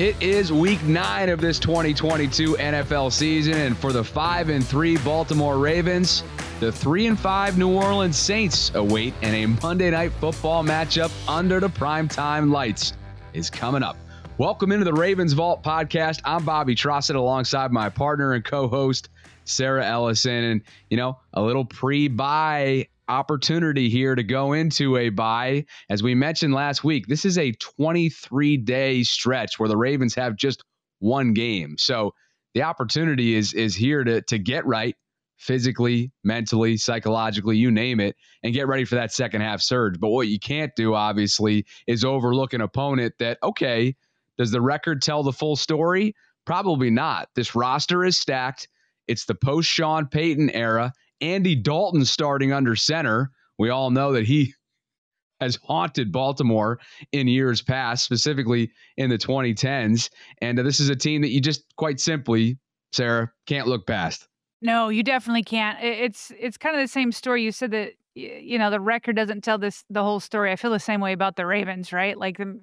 It is week nine of this 2022 NFL season, and for the five and three Baltimore Ravens, the three and five New Orleans Saints await, and a Monday night football matchup under the primetime lights is coming up. Welcome into the Ravens Vault podcast. I'm Bobby Trossett alongside my partner and co-host Sarah Ellison, and you know a little pre-bye opportunity here to go into a bye. As we mentioned last week, this is a 23 day stretch where the Ravens have just one game. So the opportunity is is here to to get right physically, mentally, psychologically, you name it, and get ready for that second half surge. But what you can't do, obviously, is overlook an opponent that, okay, does the record tell the full story? Probably not. This roster is stacked. It's the post Sean Payton era. Andy Dalton starting under center. We all know that he has haunted Baltimore in years past, specifically in the 2010s. And uh, this is a team that you just quite simply, Sarah, can't look past. No, you definitely can't. It's it's kind of the same story. You said that you know the record doesn't tell this the whole story. I feel the same way about the Ravens, right? Like the,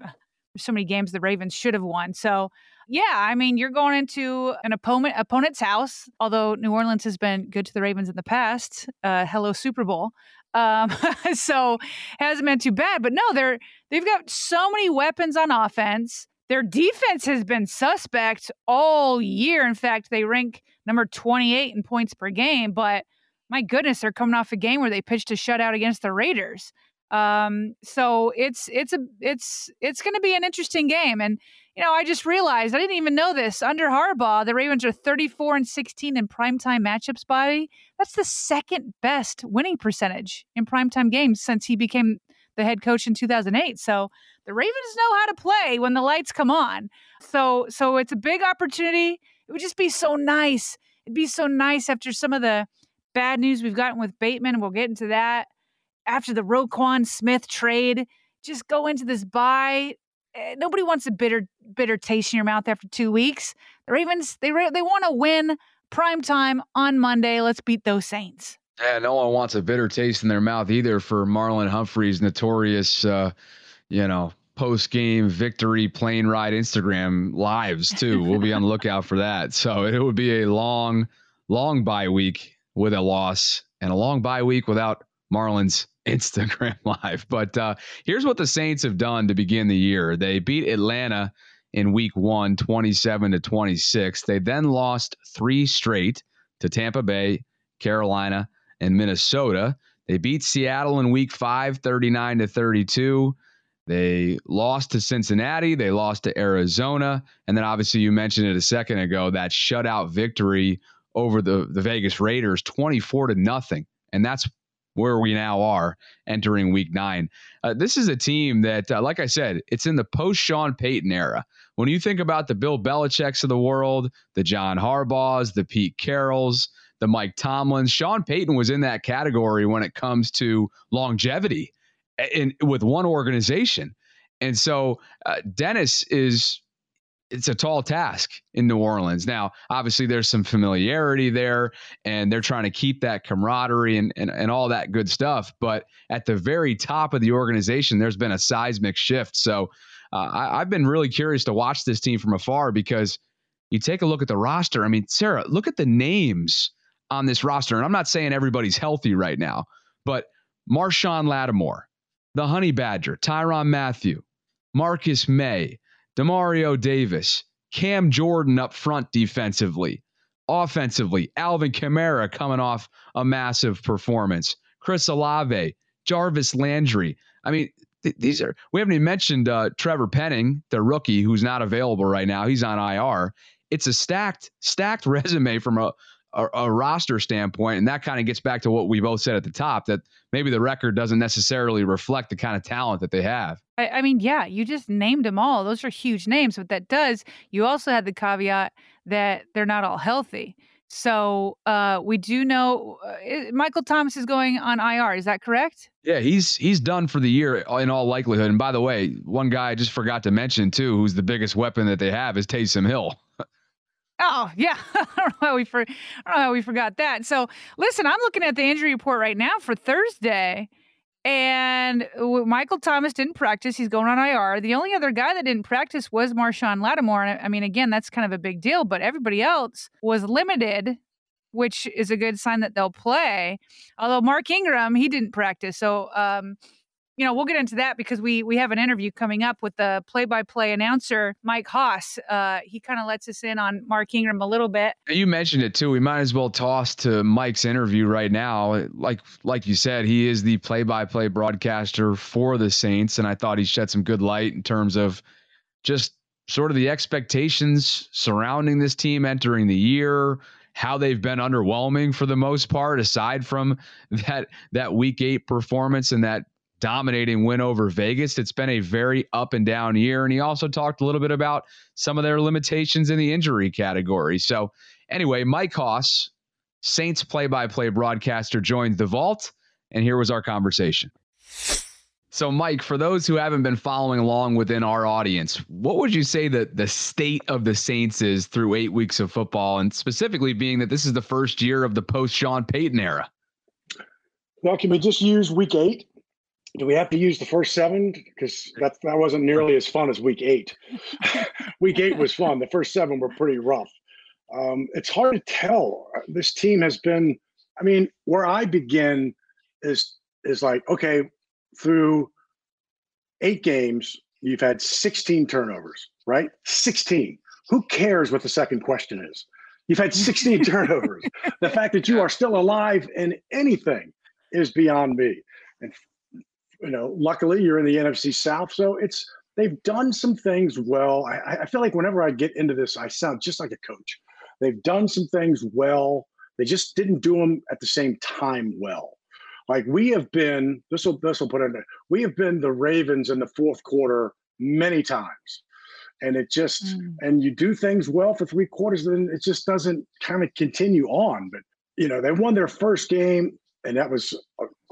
so many games the Ravens should have won. So yeah, I mean, you're going into an opponent opponent's house. Although New Orleans has been good to the Ravens in the past. Uh, hello Super Bowl. Um, so hasn't been too bad. But no, they're they've got so many weapons on offense. Their defense has been suspect all year. In fact, they rank number 28 in points per game. But my goodness, they're coming off a game where they pitched a shutout against the Raiders. Um, so it's it's a it's it's going to be an interesting game. And you know, I just realized I didn't even know this. Under Harbaugh, the Ravens are 34 and 16 in primetime matchups. Bobby that's the second best winning percentage in primetime games since he became the head coach in 2008. So the Ravens know how to play when the lights come on. So so it's a big opportunity. It would just be so nice. It'd be so nice after some of the bad news we've gotten with Bateman. We'll get into that after the Roquan Smith trade. Just go into this bye. Eh, nobody wants a bitter, bitter taste in your mouth after two weeks. The Ravens, they they want to win prime time on Monday. Let's beat those Saints. Yeah, no one wants a bitter taste in their mouth either for Marlon Humphrey's notorious, uh, you know, post game victory plane ride Instagram lives too. we'll be on the lookout for that. So it would be a long, long bye week with a loss and a long bye week without Marlins Instagram Live. But uh, here's what the Saints have done to begin the year they beat Atlanta in week one, 27 to 26. They then lost three straight to Tampa Bay, Carolina, and Minnesota. They beat Seattle in week five, 39 to 32. They lost to Cincinnati. They lost to Arizona. And then obviously, you mentioned it a second ago that shutout victory over the, the Vegas Raiders, 24 to nothing. And that's where we now are entering week nine. Uh, this is a team that, uh, like I said, it's in the post Sean Payton era. When you think about the Bill Belichick's of the world, the John Harbaughs, the Pete Carrolls, the Mike Tomlins, Sean Payton was in that category when it comes to longevity in, with one organization. And so uh, Dennis is it's a tall task in New Orleans. Now, obviously, there's some familiarity there, and they're trying to keep that camaraderie and, and, and all that good stuff. But at the very top of the organization, there's been a seismic shift. So uh, I, I've been really curious to watch this team from afar because you take a look at the roster. I mean, Sarah, look at the names on this roster. And I'm not saying everybody's healthy right now, but Marshon Lattimore, the Honey Badger, Tyrann Mathieu, Marcus Maye, Demario Davis, Cam Jordan up front defensively. Offensively, Alvin Kamara coming off a massive performance. Chris Olave, Jarvis Landry. I mean, th- these are we haven't even mentioned uh, Trevor Penning, the rookie who's not available right now. He's on IR. It's a stacked stacked resume from a a, a roster standpoint, and that kind of gets back to what we both said at the top that maybe the record doesn't necessarily reflect the kind of talent that they have. I, I mean, yeah, you just named them all. Those are huge names. What that does, you also had the caveat that they're not all healthy. So uh, we do know uh, Michael Thomas is going on IR. Is that correct? Yeah, he's he's done for the year in all likelihood. And by the way, one guy I just forgot to mention too, who's the biggest weapon that they have is Taysom Hill. Oh yeah, I don't know how we for, I don't know how we forgot that. So listen, I'm looking at the injury report right now for Thursday, and Michael Thomas didn't practice. He's going on IR. The only other guy that didn't practice was Marshon Lattimore. And I mean, again, that's kind of a big deal. But everybody else was limited, which is a good sign that they'll play. Although Mark Ingram, he didn't practice. So um, you know, we'll get into that because we we have an interview coming up with the play-by-play announcer Mike Hoss. Uh, he kind of lets us in on Mark Ingram a little bit. You mentioned it too. We might as well toss to Mike's interview right now. Like like you said, he is the play-by-play broadcaster for the Saints, and I thought he shed some good light in terms of just sort of the expectations surrounding this team entering the year how they've been underwhelming for the most part aside from that that week 8 performance and that dominating win over Vegas. It's been a very up and down year. And he also talked a little bit about some of their limitations in the injury category. So, anyway, Mike Hoss, Saints play by play broadcaster, joined the vault. And here was our conversation. So, Mike, for those who haven't been following along within our audience, what would you say that the state of the Saints is through eight weeks of football, and specifically being that this is the first year of the post Sean Payton era? Well, can we just use week eight? Do we have to use the first seven? Because that that wasn't nearly as fun as week eight. week eight was fun. The first seven were pretty rough. Um, it's hard to tell. This team has been. I mean, where I begin is is like okay, through eight games, you've had 16 turnovers, right? 16. Who cares what the second question is? You've had 16 turnovers. The fact that you are still alive in anything is beyond me. And you know, luckily you're in the NFC South, so it's they've done some things well. I, I feel like whenever I get into this, I sound just like a coach. They've done some things well. They just didn't do them at the same time well. Like we have been, this will this will put in there. We have been the Ravens in the fourth quarter many times, and it just mm. and you do things well for three quarters, then it just doesn't kind of continue on. But you know, they won their first game and that was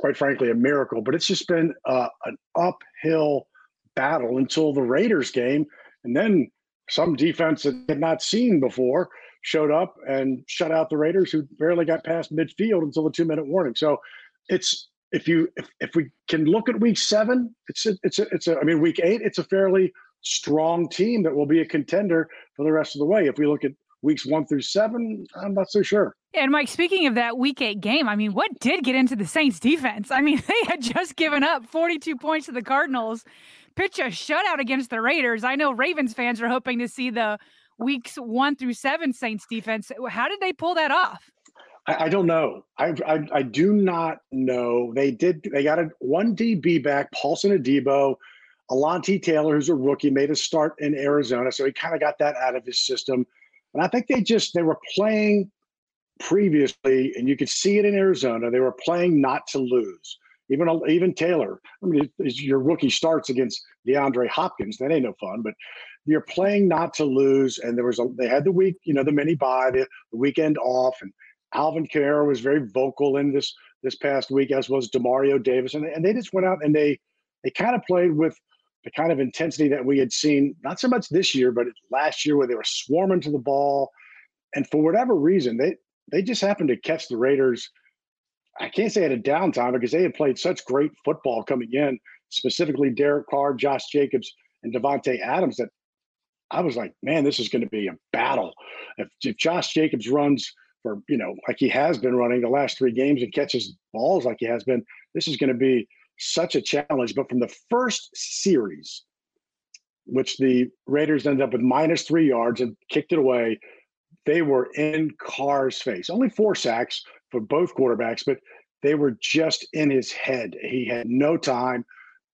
quite frankly a miracle. But it's just been uh, an uphill battle until the Raiders game, and then some defense that had not seen before showed up and shut out the Raiders, who barely got past midfield until the two minute warning. So it's if you if, if we can look at week seven, it's a, it's a, it's a I mean week eight, it's a fairly strong team that will be a contender for the rest of the way. If we look at weeks one through seven, I'm not so sure. And Mike, speaking of that week eight game, I mean, what did get into the Saints defense? I mean, they had just given up 42 points to the Cardinals, pitch a shutout against the Raiders. I know Ravens fans are hoping to see the weeks one through seven Saints defense. How did they pull that off? I, don't know. I, I, I do not know. They did. They got a one DB back, Paulson Adebo. Alontae Taylor, who's a rookie, made a start in Arizona, so he kind of got that out of his system. And I think they just they were playing previously, and you could see it in Arizona. They were playing not to lose. Even even Taylor. I mean, your rookie starts against DeAndre Hopkins. That ain't no fun. But you're playing not to lose, and there was a they had the week, you know, the mini bye, the, the weekend off, and Alvin Kamara was very vocal in this this past week, as was Demario Davis, and, and they just went out and they they kind of played with the kind of intensity that we had seen, not so much this year, but last year where they were swarming to the ball. And for whatever reason, they, they just happened to catch the Raiders. I can't say at a downtime because they had played such great football coming in, specifically Derek Carr, Josh Jacobs, and Davante Adams that I was like, man, this is going to be a battle. If, if Josh Jacobs runs for, you know, like he has been running the last three games and catches balls like he has been, this is going to be such a challenge. But from the first series, which the Raiders ended up with minus three yards and kicked it away, they were in Carr's face. Only four sacks for both quarterbacks, but they were just in his head. He had no time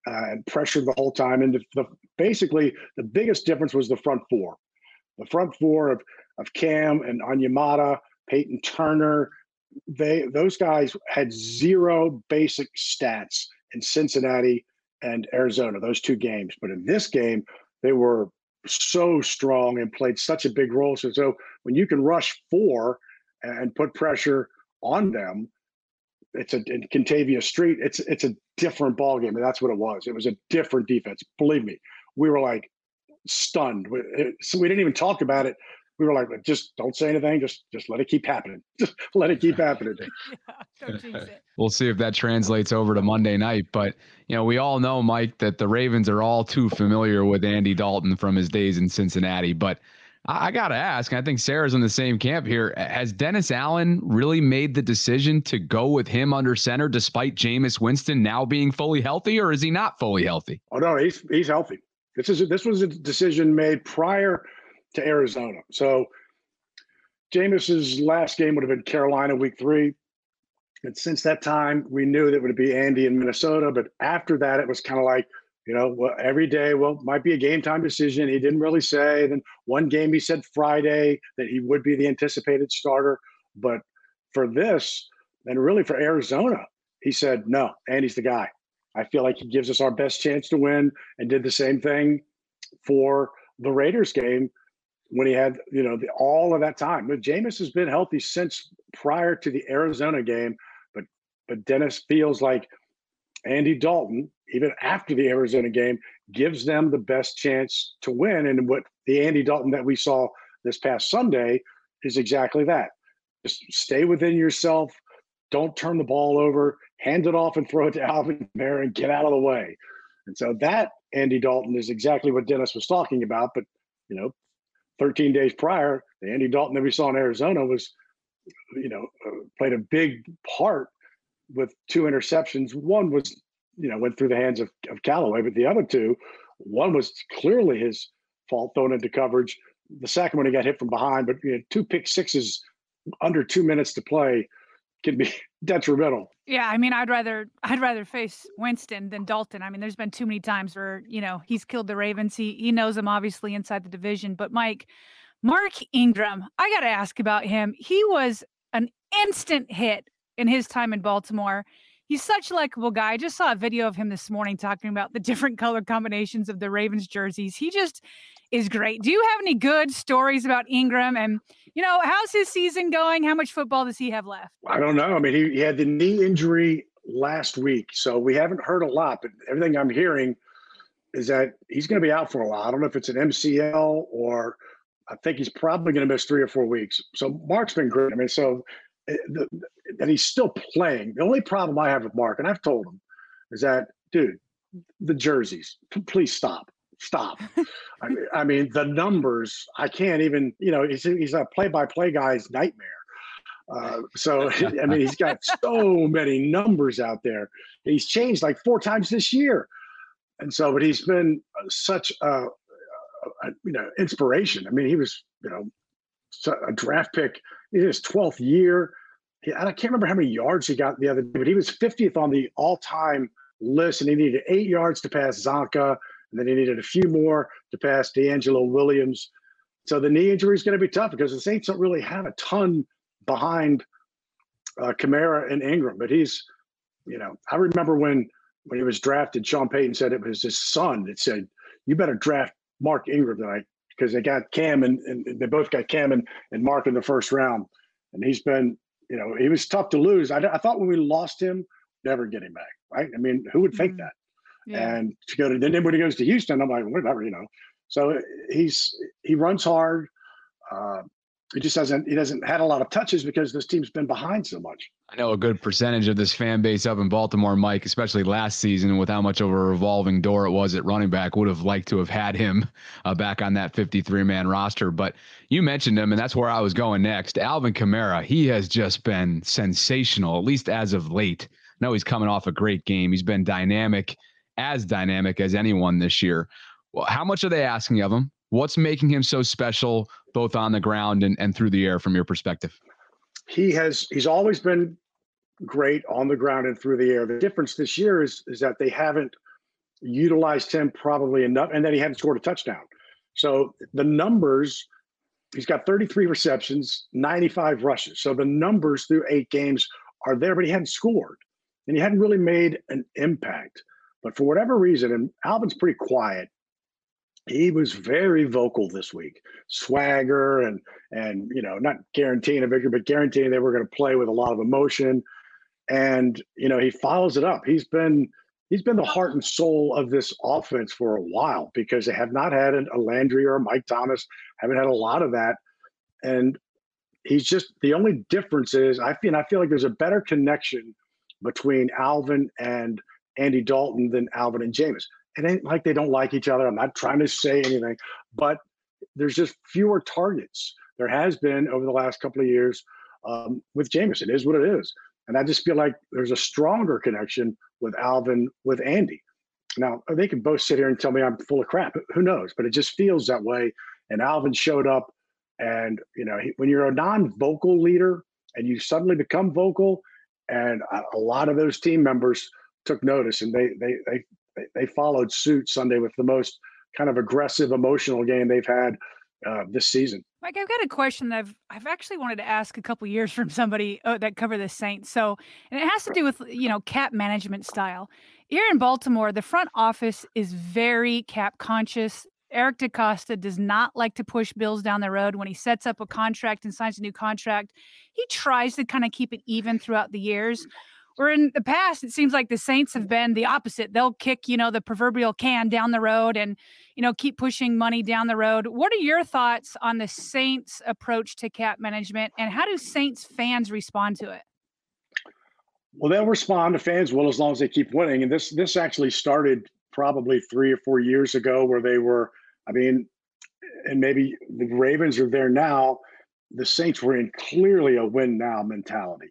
uh, and pressured the whole time. And the, the, basically, the biggest difference was the front four. The front four of, of Cam and Onyemata, Peyton Turner, they those guys had zero basic stats in Cincinnati and Arizona, those two games. But in this game, they were so strong and played such a big role. So, so when you can rush four and put pressure on them, it's a in Kentavius Street. It's it's a different ball game, and that's what it was. It was a different defense. Believe me, we were like stunned. So we didn't even talk about it. We were like, just don't say anything. Just just let it keep happening. Just let it keep happening. yeah, we'll see if that translates over to Monday night. But you know, we all know, Mike, that the Ravens are all too familiar with Andy Dalton from his days in Cincinnati. But I got to ask, I think Sarah's in the same camp here. Has Dennis Allen really made the decision to go with him under center despite Jameis Winston now being fully healthy, or is he not fully healthy? Oh no, he's he's healthy. This is this was a decision made prior to Arizona. So Jameis's last game would have been Carolina week three. And since that time, we knew that would be Andy in Minnesota. But after that, it was kind of like, you know, well, every day, well, might be a game time decision. He didn't really say. Then one game he said Friday that he would be the anticipated starter. But for this, and really for Arizona, he said, no, Andy's the guy. I feel like he gives us our best chance to win and did the same thing for the Raiders game when he had, you know, the, all of that time. But Jameis has been healthy since prior to the Arizona game. But but Dennis feels like Andy Dalton, even after the Arizona game, gives them the best chance to win. And what the Andy Dalton that we saw this past Sunday is exactly that. Just stay within yourself. Don't turn the ball over. Hand it off and throw it to Alvin Kamara and get out of the way. And so that Andy Dalton is exactly what Dennis was talking about. But you know, 13 days prior, the Andy Dalton that we saw in Arizona was, you know, uh, played a big part with two interceptions. One was, you know, went through the hands of, of Callaway, but the other two, one was clearly his fault thrown into coverage. The second one, he got hit from behind, but you know, two pick sixes under two minutes to play can be detrimental. Yeah, I mean, I'd rather I'd rather face Winston than Dalton. I mean, there's been too many times where you know he's killed the Ravens. He he knows them obviously inside the division. But Mike, Mark Ingram, I got to ask about him. He was an instant hit in his time in Baltimore. He's such a likable guy. I just saw a video of him this morning talking about the different color combinations of the Ravens jerseys. He just is great. Do you have any good stories about Ingram? And, you know, how's his season going? How much football does he have left? I don't know. I mean, he, he had the knee injury last week. So we haven't heard a lot, but everything I'm hearing is that he's going to be out for a while. I don't know if it's an MCL or I think he's probably going to miss three or four weeks. So Mark's been great. I mean, so Eh, that he's still playing. The only problem I have with Mark, and I've told him, is that, dude, the jerseys, please stop. Stop. I, mean, I mean, the numbers, I can't even, you know, he's, he's a play by play guy's nightmare. Uh, so, I mean, he's got so many numbers out there. He's changed like four times this year. And so, but he's been such a, a, a you know, inspiration. I mean, he was, you know, a draft pick in his 12th year. I can't remember how many yards he got the other day, but he was 50th on the all-time list, and he needed eight yards to pass Csonka, and then he needed a few more to pass DeAngelo Williams. So the knee injury is going to be tough because the Saints don't really have a ton behind uh, Kamara and Ingram, but he's, you know, I remember when when he was drafted, Sean Payton said it was his son that said, "You better draft Mark Ingram tonight because they got Cam and, and, they both got Cam and, and Mark in the first round. And he's been, you know, he was tough to lose. I, I thought when we lost him, never get him back, right? I mean, who would think mm-hmm. that? Yeah. And to go to then when he goes to Houston, I'm like, whatever, you know. So he's he runs hard. Uh, he just hasn't he doesn't had a lot of touches because this team's been behind so much. I know a good percentage of this fan base up in Baltimore, Mike, especially last season with how much of a revolving door it was at running back, would have liked to have had him uh, back on that 53 man roster. But you mentioned him, and that's where I was going next. Alvin Kamara, he has just been sensational, at least as of late. I know he's coming off a great game. He's been dynamic, as dynamic as anyone this year. Well, how much are they asking of him? What's making him so special, both on the ground and, and through the air, from your perspective? He has he's always been great on the ground and through the air. The difference this year is is that they haven't utilized him probably enough, and that he hadn't scored a touchdown. So the numbers, he's got 33 receptions, 95 rushes. So the numbers through eight games are there, but he hadn't scored, and he hadn't really made an impact. But for whatever reason, and Alvin's pretty quiet he was very vocal this week. Swagger and and you know not guaranteeing a victory but guaranteeing they were going to play with a lot of emotion. And you know he follows it up. He's been he's been the heart and soul of this offense for a while because they have not had a landry or a mike thomas haven't had a lot of that. And he's just the only difference is i feel i feel like there's a better connection between alvin and andy dalton than alvin and Jameis it ain't like they don't like each other. I'm not trying to say anything, but there's just fewer targets. There has been over the last couple of years um, with Jameis. It is what it is. And I just feel like there's a stronger connection with Alvin with Andy. Now, they can both sit here and tell me I'm full of crap. Who knows? But it just feels that way. And Alvin showed up. And, you know, he, when you're a non vocal leader and you suddenly become vocal, and a lot of those team members took notice and they, they, they they, followed suit Sunday with the most kind of aggressive, emotional game they've had uh, this season. Mike, I've got a question that I've I've actually wanted to ask a couple years from somebody uh, that cover the Saints. So, and it has to do with you know cap management style. Here in Baltimore, the front office is very cap conscious. Eric DeCosta does not like to push bills down the road when he sets up a contract and signs a new contract. He tries to kind of keep it even throughout the years. Where in the past, it seems like the Saints have been the opposite. They'll kick, you know, the proverbial can down the road and, you know, keep pushing money down the road. What are your thoughts on the Saints' approach to cap management and how do Saints fans respond to it? Well, they'll respond. The fans will as long as they keep winning. And this this actually started probably three or four years ago where they were, I mean, and maybe the Ravens are there now. The Saints were in clearly a win now mentality.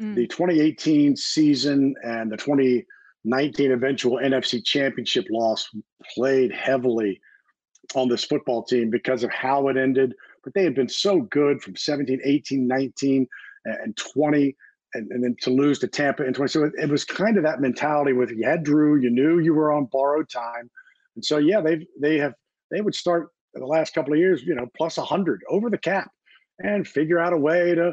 Mm. The 2018 season and the 2019 eventual NFC championship loss played heavily on this football team because of how it ended. But they had been so good from 17, 18, 19, and 20, and, and then to lose to Tampa in 20. So it, it was kind of that mentality with you had Drew, you knew you were on borrowed time. And so, yeah, they've, they have, they would start the last couple of years, you know, plus 100 over the cap and figure out a way to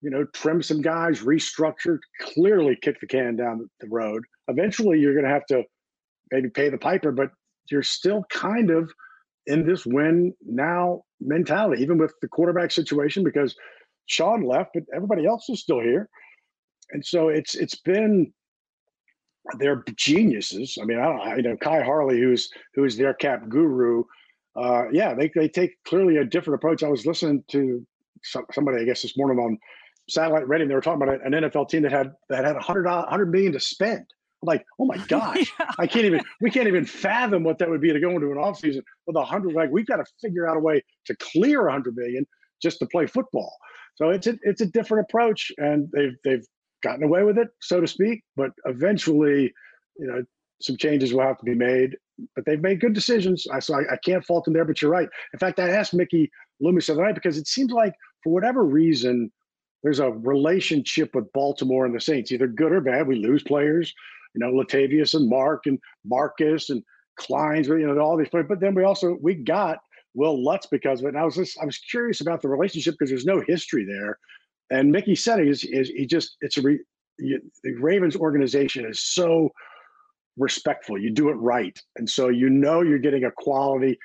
you know, trim some guys, restructure, clearly kick the can down the road. Eventually, you're going to have to maybe pay the piper, but you're still kind of in this win now mentality, even with the quarterback situation, because Sean left, but everybody else is still here. And so it's it's been they're geniuses. I mean, I don't you know Khai Harley, who's who's their cap guru. Uh, yeah, they they take clearly a different approach. I was listening to somebody, I guess, this morning on satellite reading, they were talking about an NFL team that had that had 100, 100 million to spend. I'm like, oh my gosh, yeah. I can't even, we can't even fathom what that would be to go into an offseason with a hundred. Like, we've got to figure out a way to clear a hundred million just to play football. So it's a, it's a different approach, and they've they've gotten away with it, so to speak. But eventually, you know, some changes will have to be made. But they've made good decisions. I so I, I can't fault them there. But you're right. In fact, I asked Mickey Loomis the other night because it seems like for whatever reason there's a relationship with Baltimore and the Saints, either good or bad. We lose players, you know, Latavius and Mark and Marcus and Kleins, you know, all these players. But then we also we got Wil Lutz because of it. And I was just I was curious about the relationship because there's no history there. And Mickey said is, is he just it's a re, you, the Ravens organization is so respectful. You do it right, and so you know you're getting a quality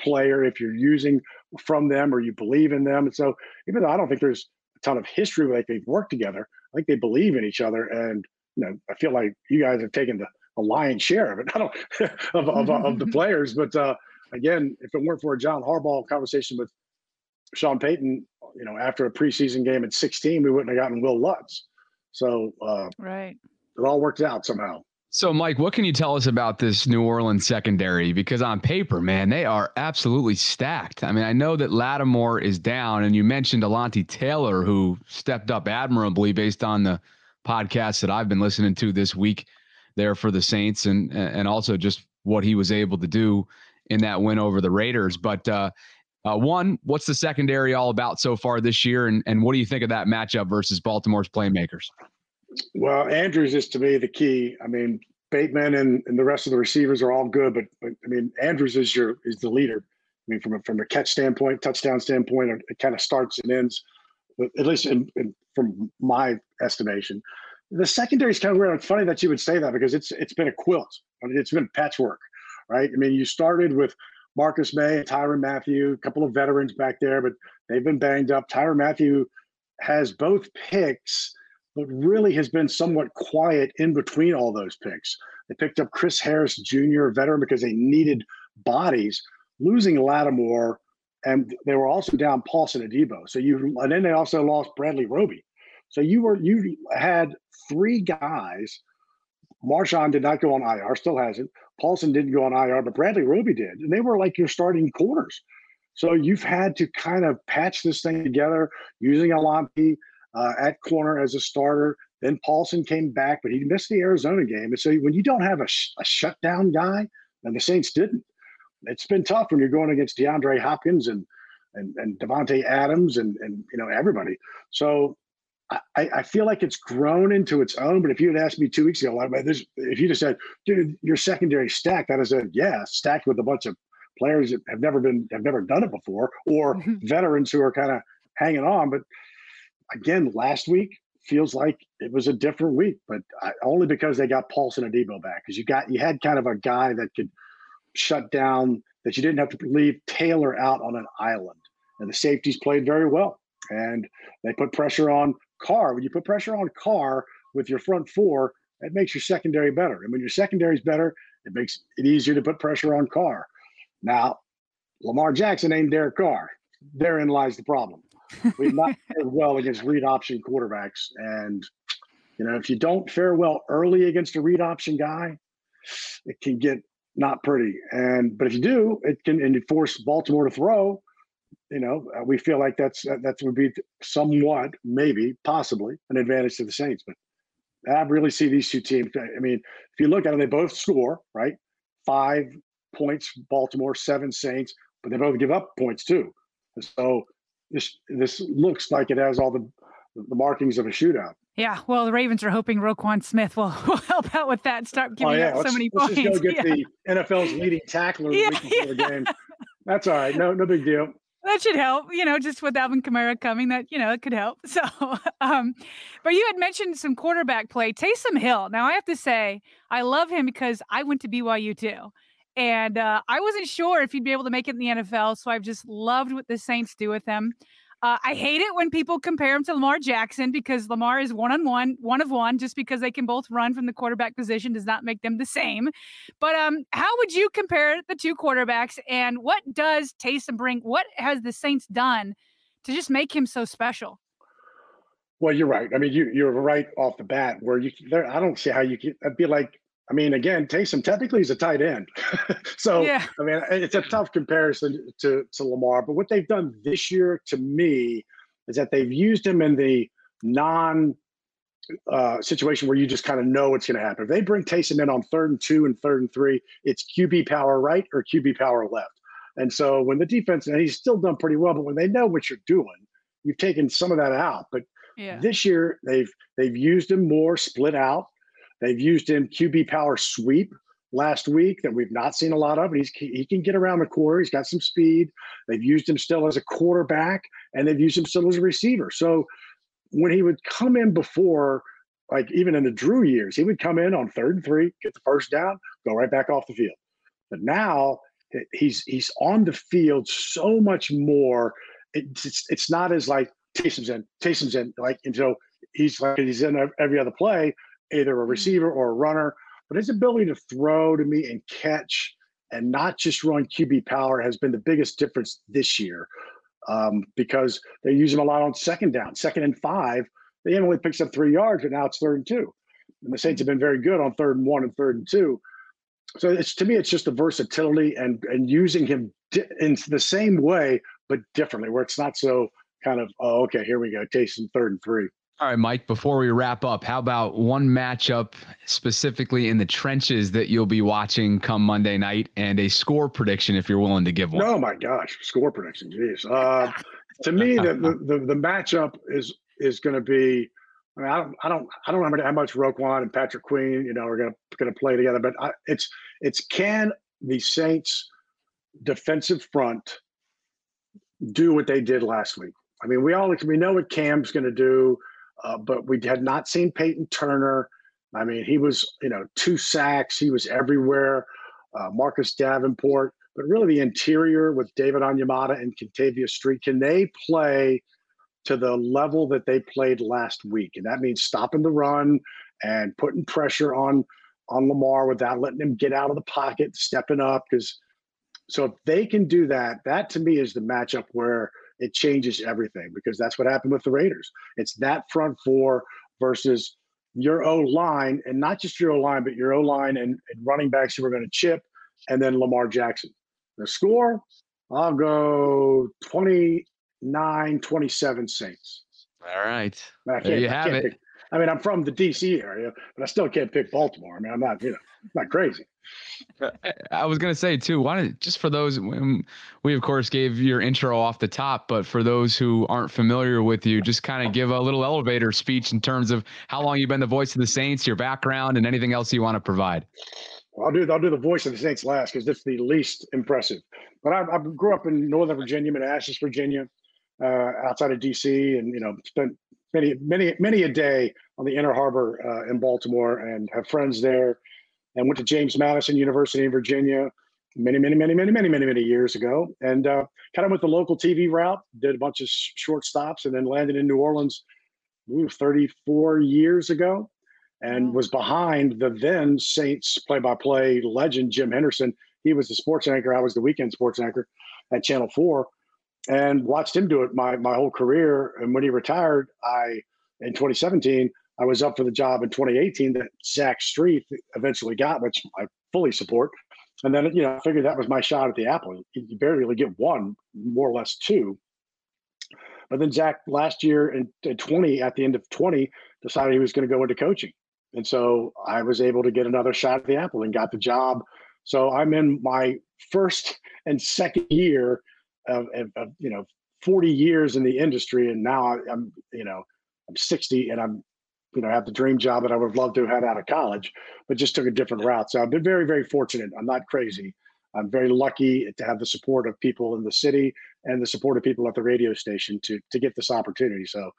player if you're using from them or you believe in them. And so even though I don't think there's a ton of history, like they've worked together. I think they believe in each other, and you know, I feel like you guys have taken the, the lion's share of it. I don't of, of, of the players, but uh, again, if it weren't for a John Harbaugh conversation with Sean Payton you know, after a preseason game at 16, we wouldn't have gotten Wil Lutz. So uh, right, it all worked out somehow. So, Mike, what can you tell us about this New Orleans secondary? Because on paper, man, they are absolutely stacked. I mean, I know that Lattimore is down, and you mentioned Alontae Taylor, who stepped up admirably based on the podcast that I've been listening to this week there for the Saints, and and also just what he was able to do in that win over the Raiders. But uh, uh, one, what's the secondary all about so far this year, and and what do you think of that matchup versus Baltimore's playmakers? Well, Andrews is to me the key. I mean, Bateman and, and the rest of the receivers are all good, but, but I mean, Andrews is your is the leader. I mean, from a, from a catch standpoint, touchdown standpoint, it, kind of starts and ends, at least in, in, from my estimation. The secondary is kind of weird. It's funny that you would say that because it's it's been a quilt. I mean, it's been patchwork, right? I mean, you started with Marcus Maye, Tyrann Mathieu, a couple of veterans back there, but they've been banged up. Tyrann Mathieu has both picks but really has been somewhat quiet in between all those picks. They picked up Chris Harris Jr., veteran, because they needed bodies, losing Lattimore, and they were also down Paulson Adebo. So you and then they also lost Bradley Roby. So you were you had three guys. Marshon did not go on IR, still hasn't. Paulson didn't go on IR, but Bradley Roby did. And they were like your starting corners. So you've had to kind of patch this thing together using Alontae, uh, at corner as a starter. Then Paulson came back, but he missed the Arizona game. And so when you don't have a, sh- a shutdown guy, and the Saints didn't, it's been tough when you're going against DeAndre Hopkins and and, and Davante Adams and and you know everybody. So I, I feel like it's grown into its own. But if you had asked me two weeks ago, about this, if you just said, "Dude, your secondary stacked," I'd have said, "Yeah, stacked with a bunch of players that have never been have never done it before, or mm-hmm. veterans who are kind of hanging on." But again, last week feels like it was a different week, but I, only because they got Paulson and Adebo back. Because you got you had kind of a guy that could shut down that you didn't have to leave Taylor out on an island, and the safeties played very well, and they put pressure on Carr. When you put pressure on Carr with your front four, that makes your secondary better, and when your secondary is better, it makes it easier to put pressure on Carr. Now, Lamar Jackson ain't Derek Carr. Therein lies the problem. We've not fared well against read option quarterbacks. And, you know, if you don't fare well early against a read option guy, it can get not pretty. And, but if you do, it can, and you force Baltimore to throw, you know, uh, we feel like that's, that would be somewhat, maybe, possibly an advantage to the Saints. But I really see these two teams. I mean, if you look at them, they both score, right? Five points, Baltimore, seven Saints, but they both give up points too. So this this looks like it has all the the markings of a shootout. Yeah, well, the Ravens are hoping Roquan Smith will, will help out with that. Start giving oh, yeah. up so many let's points. Let's just go get yeah. the NFL's leading tackler yeah, yeah. the game. That's all right. No, no big deal. That should help, you know, just with Alvin Kamara coming, that you know, it could help. So, um, but you had mentioned some quarterback play. Taysom Hill. Now, I have to say, I love him because I went to BYU too. And uh, I wasn't sure if he'd be able to make it in the NFL. So I've just loved what the Saints do with him. Uh, I hate it when people compare him to Lamar Jackson because Lamar is one on one, one of one. Just because they can both run from the quarterback position does not make them the same. But um, how would you compare the two quarterbacks, and what does Taysom bring? What has the Saints done to just make him so special? Well, you're right. I mean, you you're right off the bat. Where you, there, I don't see how you could. I'd be like I mean, again, Taysom technically is a tight end. so, yeah. I mean, it's a tough comparison to, to Lamar. But what they've done this year to me is that they've used him in the non uh, situation where you just kind of know what's going to happen. If they bring Taysom in on third and two and third and three, it's QB power right or QB power left. And so when the defense, and he's still done pretty well, but when they know what you're doing, you've taken some of that out. But yeah. this year they've they've used him more split out. They've used him QB power sweep last week that we've not seen a lot of. And He's he can get around the core. He's got some speed. They've used him still as a quarterback, and they've used him still as a receiver. So when he would come in before, like even in the Drew years, he would come in on third and three, get the first down, go right back off the field. But now he's he's on the field so much more. It's it's not as like Taysom's in, Taysom's in, like until he's like he's in every other play either a mm-hmm. receiver or a runner. But his ability to throw to me and catch and not just run QB power has been the biggest difference this year. um, because they use him a lot on second down, second and five. They only picks up three yards, but now it's third and two. And the Saints have been very good on third and one and third and two. So it's to me, it's just the versatility and and using him in the same way, but differently, where it's not so kind of oh okay, here we go, Taysom third and three. All right, Mike, before we wrap up, how about one matchup specifically in the trenches that you'll be watching come Monday night and a score prediction if you're willing to give one? Oh my gosh, score prediction. Jeez. Uh, to me, the, the, the, matchup is is going to be. I mean, I don't, I don't, I don't remember how much Roquan and Patrick Queen, you know, are going to going to play together. But I, it's it's can the Saints defensive front do what they did last week? I mean, we all we know what Cam's going to do. Uh, but we had not seen Peyton Turner. I mean, he was, you know, two sacks. He was everywhere. Uh, Marcus Davenport, but really the interior with David Onyemata and Kentavius Street, can they play to the level that they played last week? And that means stopping the run and putting pressure on on Lamar without letting him get out of the pocket, stepping up. Because so if they can do that, that to me is the matchup where – it changes everything because that's what happened with the Raiders. It's that front four versus your O line, and not just your O line, but your O line and, and, running backs who are going to chip, and then Lamar Jackson. The score, I'll go 29 27 Saints. All right. There you have it. Pick, I mean, I'm from the DC area, but I still can't pick Baltimore. I mean, I'm not, you know, not crazy. I was gonna say too. Why don't just for those we of course gave your intro off the top, but for those who aren't familiar with you, just kind of give a little elevator speech in terms of how long you've been the voice of the Saints, your background, and anything else you want to provide. Well, I'll do I'll do the voice of the Saints last because that's the least impressive. But I, I, grew up in Northern Virginia, Manassas, Virginia, uh, outside of DC, and you know spent many many many a day on the Inner Harbor uh, in Baltimore, and have friends there and went to James Madison University in Virginia many, many, many, many, many, many, many years ago. And uh, kind of went the local TV route, did a bunch of short stops, and then landed in New Orleans ooh, 34 years ago and was behind the then Saints play by play legend, Jim Henderson. He was the sports anchor. I was the weekend sports anchor at Channel 4 and watched him do it my, my whole career. And when he retired, I, in 2017, I was up for the job in 2018 that Zach Strief eventually got, which I fully support. And then, you know, I figured that was my shot at the apple. You barely get one, more or less two. But then Zach last year in, in 20, at the end of 20, decided he was going to go into coaching. And so I was able to get another shot at the apple and got the job. So I'm in my first and second year of, of, of you know, 40 years in the industry. And now I'm, you know, I'm 60 and I'm you know, have the dream job that I would have loved to have had out of college, but just took a different route. So I've been very, very fortunate. I'm not crazy. I'm very lucky to have the support of people in the city and the support of people at the radio station to to get this opportunity. So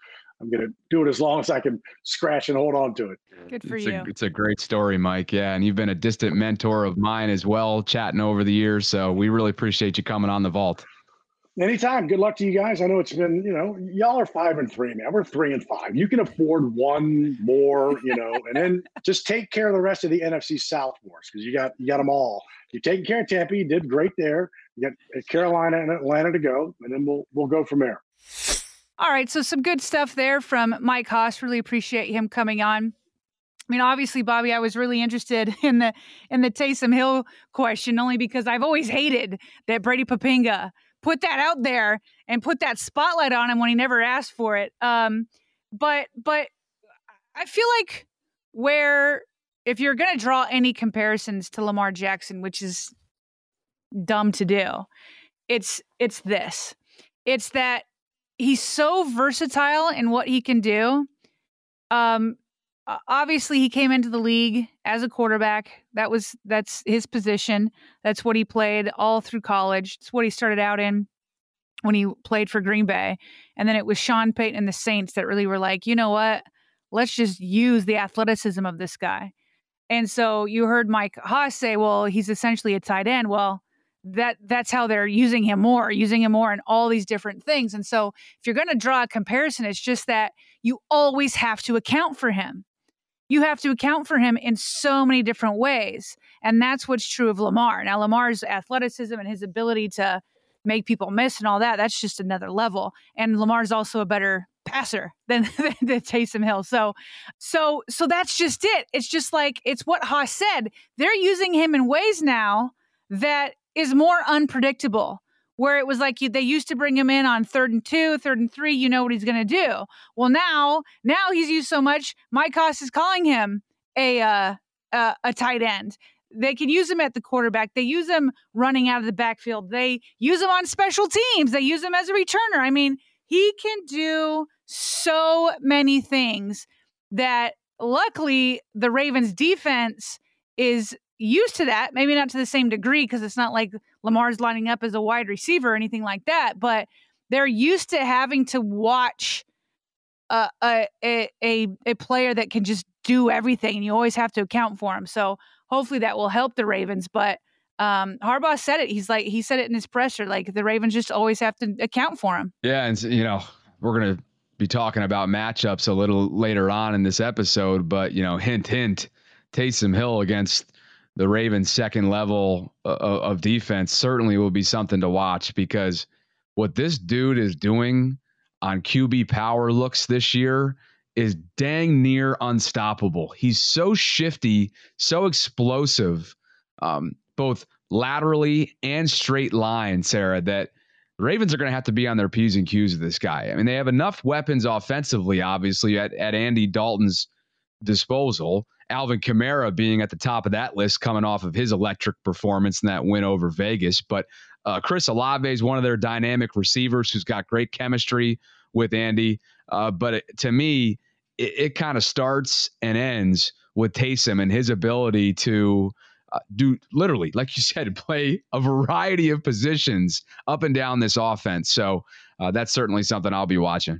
I'm going to do it as long as I can scratch and hold on to it. Good for it's you. A, it's a great story, Mike. Yeah, and you've been a distant mentor of mine as well, chatting over the years. So we really appreciate you coming on the vault. Anytime. Good luck to you guys. I know it's been, you know, y'all are five and three, man. We're three and five. You can afford one more, you know, and then just take care of the rest of the NFC South wars because you got you got them all. You're taking care of Tampa. You did great there. You got uh, Carolina and Atlanta to go, and then we'll we'll go from there. All right. So some good stuff there from Mike Hoss. Really appreciate him coming on. I mean, obviously, Bobby, I was really interested in the in the Taysom Hill question only because I've always hated that Brady Poppinga put that out there and put that spotlight on him when he never asked for it. Um, but but I feel like where if you're going to draw any comparisons to Lamar Jackson, which is dumb to do, it's it's this. It's that he's so versatile in what he can do. Um, Uh, obviously he came into the league as a quarterback. That was that's his position. That's what he played all through college. It's what he started out in when he played for Green Bay. And then it was Sean Payton and the Saints that really were like, you know what? Let's just use the athleticism of this guy. And so you heard Mike Hoss say, well, he's essentially a tight end. Well, that that's how they're using him more, using him more in all these different things. And so if you're going to draw a comparison, it's just that you always have to account for him you have to account for him in so many different ways. And that's what's true of Lamar. Now, Lamar's athleticism and his ability to make people miss and all that. That's just another level. And Lamar's also a better passer than, than Taysom Hill. So, so, so that's just it. It's just like it's what Hoss said. They're using him in ways now that is more unpredictable. Where it was like you, they used to bring him in on third and two, third and three. You know what he's going to do. Well, now, now he's used so much. Mike Hoss is calling him a uh, uh, a tight end. They can use him at the quarterback. They use him running out of the backfield. They use him on special teams. They use him as a returner. I mean, he can do so many things that luckily the Ravens defense is used to that. Maybe not to the same degree because it's not like Lamar's lining up as a wide receiver or anything like that, but they're used to having to watch a a a, a player that can just do everything and you always have to account for him. So hopefully that will help the Ravens, but um, Harbaugh said it. He's like he said it in his presser. Like the Ravens just always have to account for him. Yeah, and you know we're gonna be talking about matchups a little later on in this episode, but you know, hint, hint, Taysom Hill against the Ravens' second level of, of defense certainly will be something to watch because what this dude is doing on QB power looks this year is dang near unstoppable. He's so shifty, so explosive, um, both laterally and straight line, Sarah, that Ravens are going to have to be on their P's and Q's with this guy. I mean, they have enough weapons offensively, obviously, at, at Andy Dalton's disposal. Alvin Kamara being at the top of that list, coming off of his electric performance in that win over Vegas. But uh, Chris Olave is one of their dynamic receivers who's got great chemistry with Andy. Uh, but it, to me, it, it kind of starts and ends with Taysom and his ability to uh, do literally, like you said, play a variety of positions up and down this offense. So uh, that's certainly something I'll be watching.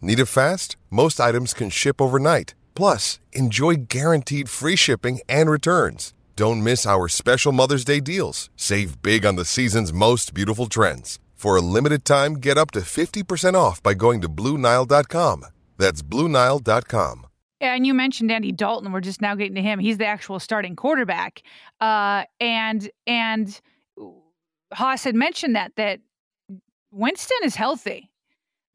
Need it fast? Most items can ship overnight. Plus, enjoy guaranteed free shipping and returns. Don't miss our special Mother's Day deals. Save big on the season's most beautiful trends. For a limited time, get up to 50% off by going to BlueNile.com. That's BlueNile.com. And you mentioned Andy Dalton. We're just now getting to him. He's the actual starting quarterback. Uh, and and Hoss had mentioned that that Winston is healthy.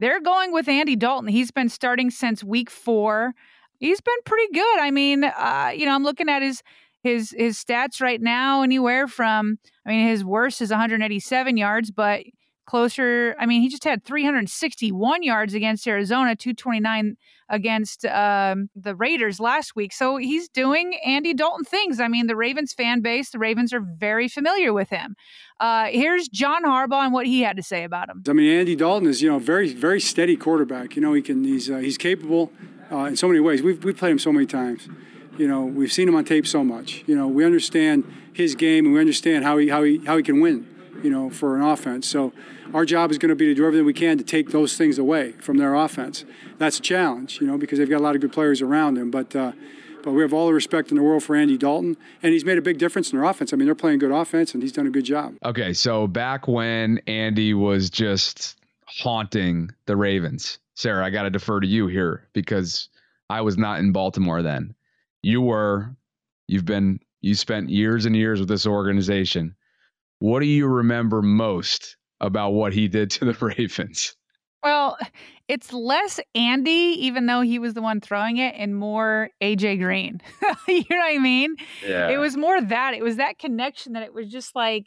They're going with Andy Dalton. He's been starting since week four. He's been pretty good. I mean, uh, you know, I'm looking at his his his stats right now. Anywhere from, I mean, his worst is 187 yards, but closer. I mean, he just had 361 yards against Arizona, 229 against um, the Raiders last week. So he's doing Andy Dalton things. I mean, the Ravens fan base, the Ravens are very familiar with him. Uh, here's John Harbaugh and what he had to say about him. I mean, Andy Dalton is you know very very steady quarterback. You know, he can he's uh, he's capable uh, in so many ways. We've we've played him so many times. You know, we've seen him on tape so much. You know, we understand his game and we understand how he how he how he can win. You know, for an offense. So our job is going to be to do everything we can to take those things away from their offense. That's a challenge, you know, because they've got a lot of good players around them. But uh, but we have all the respect in the world for Andy Dalton, and he's made a big difference in their offense. I mean, they're playing good offense, and he's done a good job. Okay, so back when Andy was just haunting the Ravens, Sarah, I got to defer to you here because I was not in Baltimore then. you were, you've been, you spent years and years with this organization. What do you remember most about what he did to the Ravens? Well, it's less Andy, even though he was the one throwing it, and more AJ Green. you know what I mean? Yeah. It was more that. It was that connection that it was just like,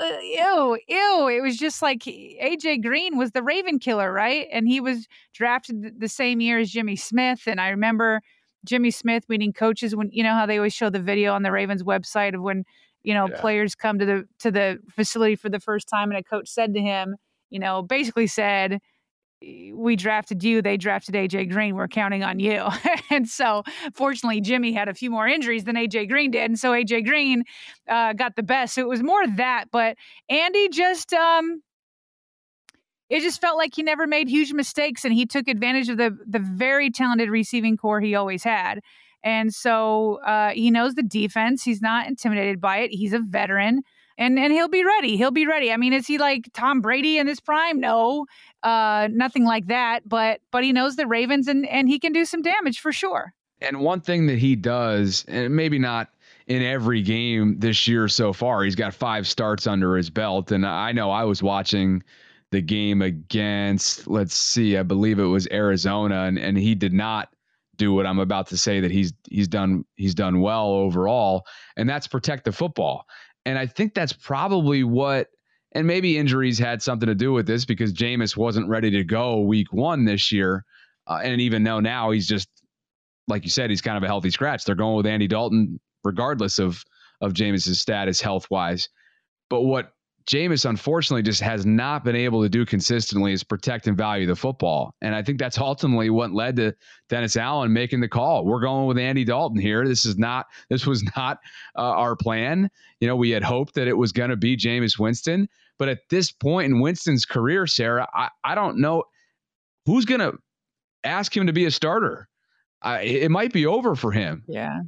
uh, ew, ew. It was just like AJ Green was the Raven killer, right? And he was drafted the same year as Jimmy Smith. And I remember Jimmy Smith meeting coaches when, you know, how they always show the video on the Ravens website of when, you know, Yeah. players come to the to the facility for the first time and a coach said to him, you know, basically said, we drafted you, they drafted AJ Green, we're counting on you. and so, fortunately, Jimmy had a few more injuries than AJ Green did. And so, AJ Green uh, got the best. So, it was more that. But Andy just, um, it just felt like he never made huge mistakes and he took advantage of the, the very talented receiving corps he always had. And so uh, he knows the defense. He's not intimidated by it. He's a veteran and and he'll be ready. He'll be ready. I mean, is he like Tom Brady in his prime? No, uh, nothing like that. But but he knows the Ravens and and he can do some damage for sure. And one thing that he does, and maybe not in every game this year so far, he's got five starts under his belt. And I know I was watching the game against, let's see, I believe it was Arizona, and, and he did not do what I'm about to say that he's he's done he's done well overall, and that's protect the football. And I think that's probably what and maybe injuries had something to do with this because Jameis wasn't ready to go week one this year. Uh, and even though now he's just like you said, he's kind of a healthy scratch. They're going with Andy Dalton, regardless of of Jameis's status health wise. But what Jameis unfortunately just has not been able to do consistently is protect and value the football. And I think that's ultimately what led to Dennis Allen making the call. We're going with Andy Dalton here. This is not this was not uh, our plan. You know, we had hoped that it was going to be Jameis Winston, but at this point in Winston's career, Sarah, I, I don't know who's going to ask him to be a starter. I, it might be over for him. Yeah.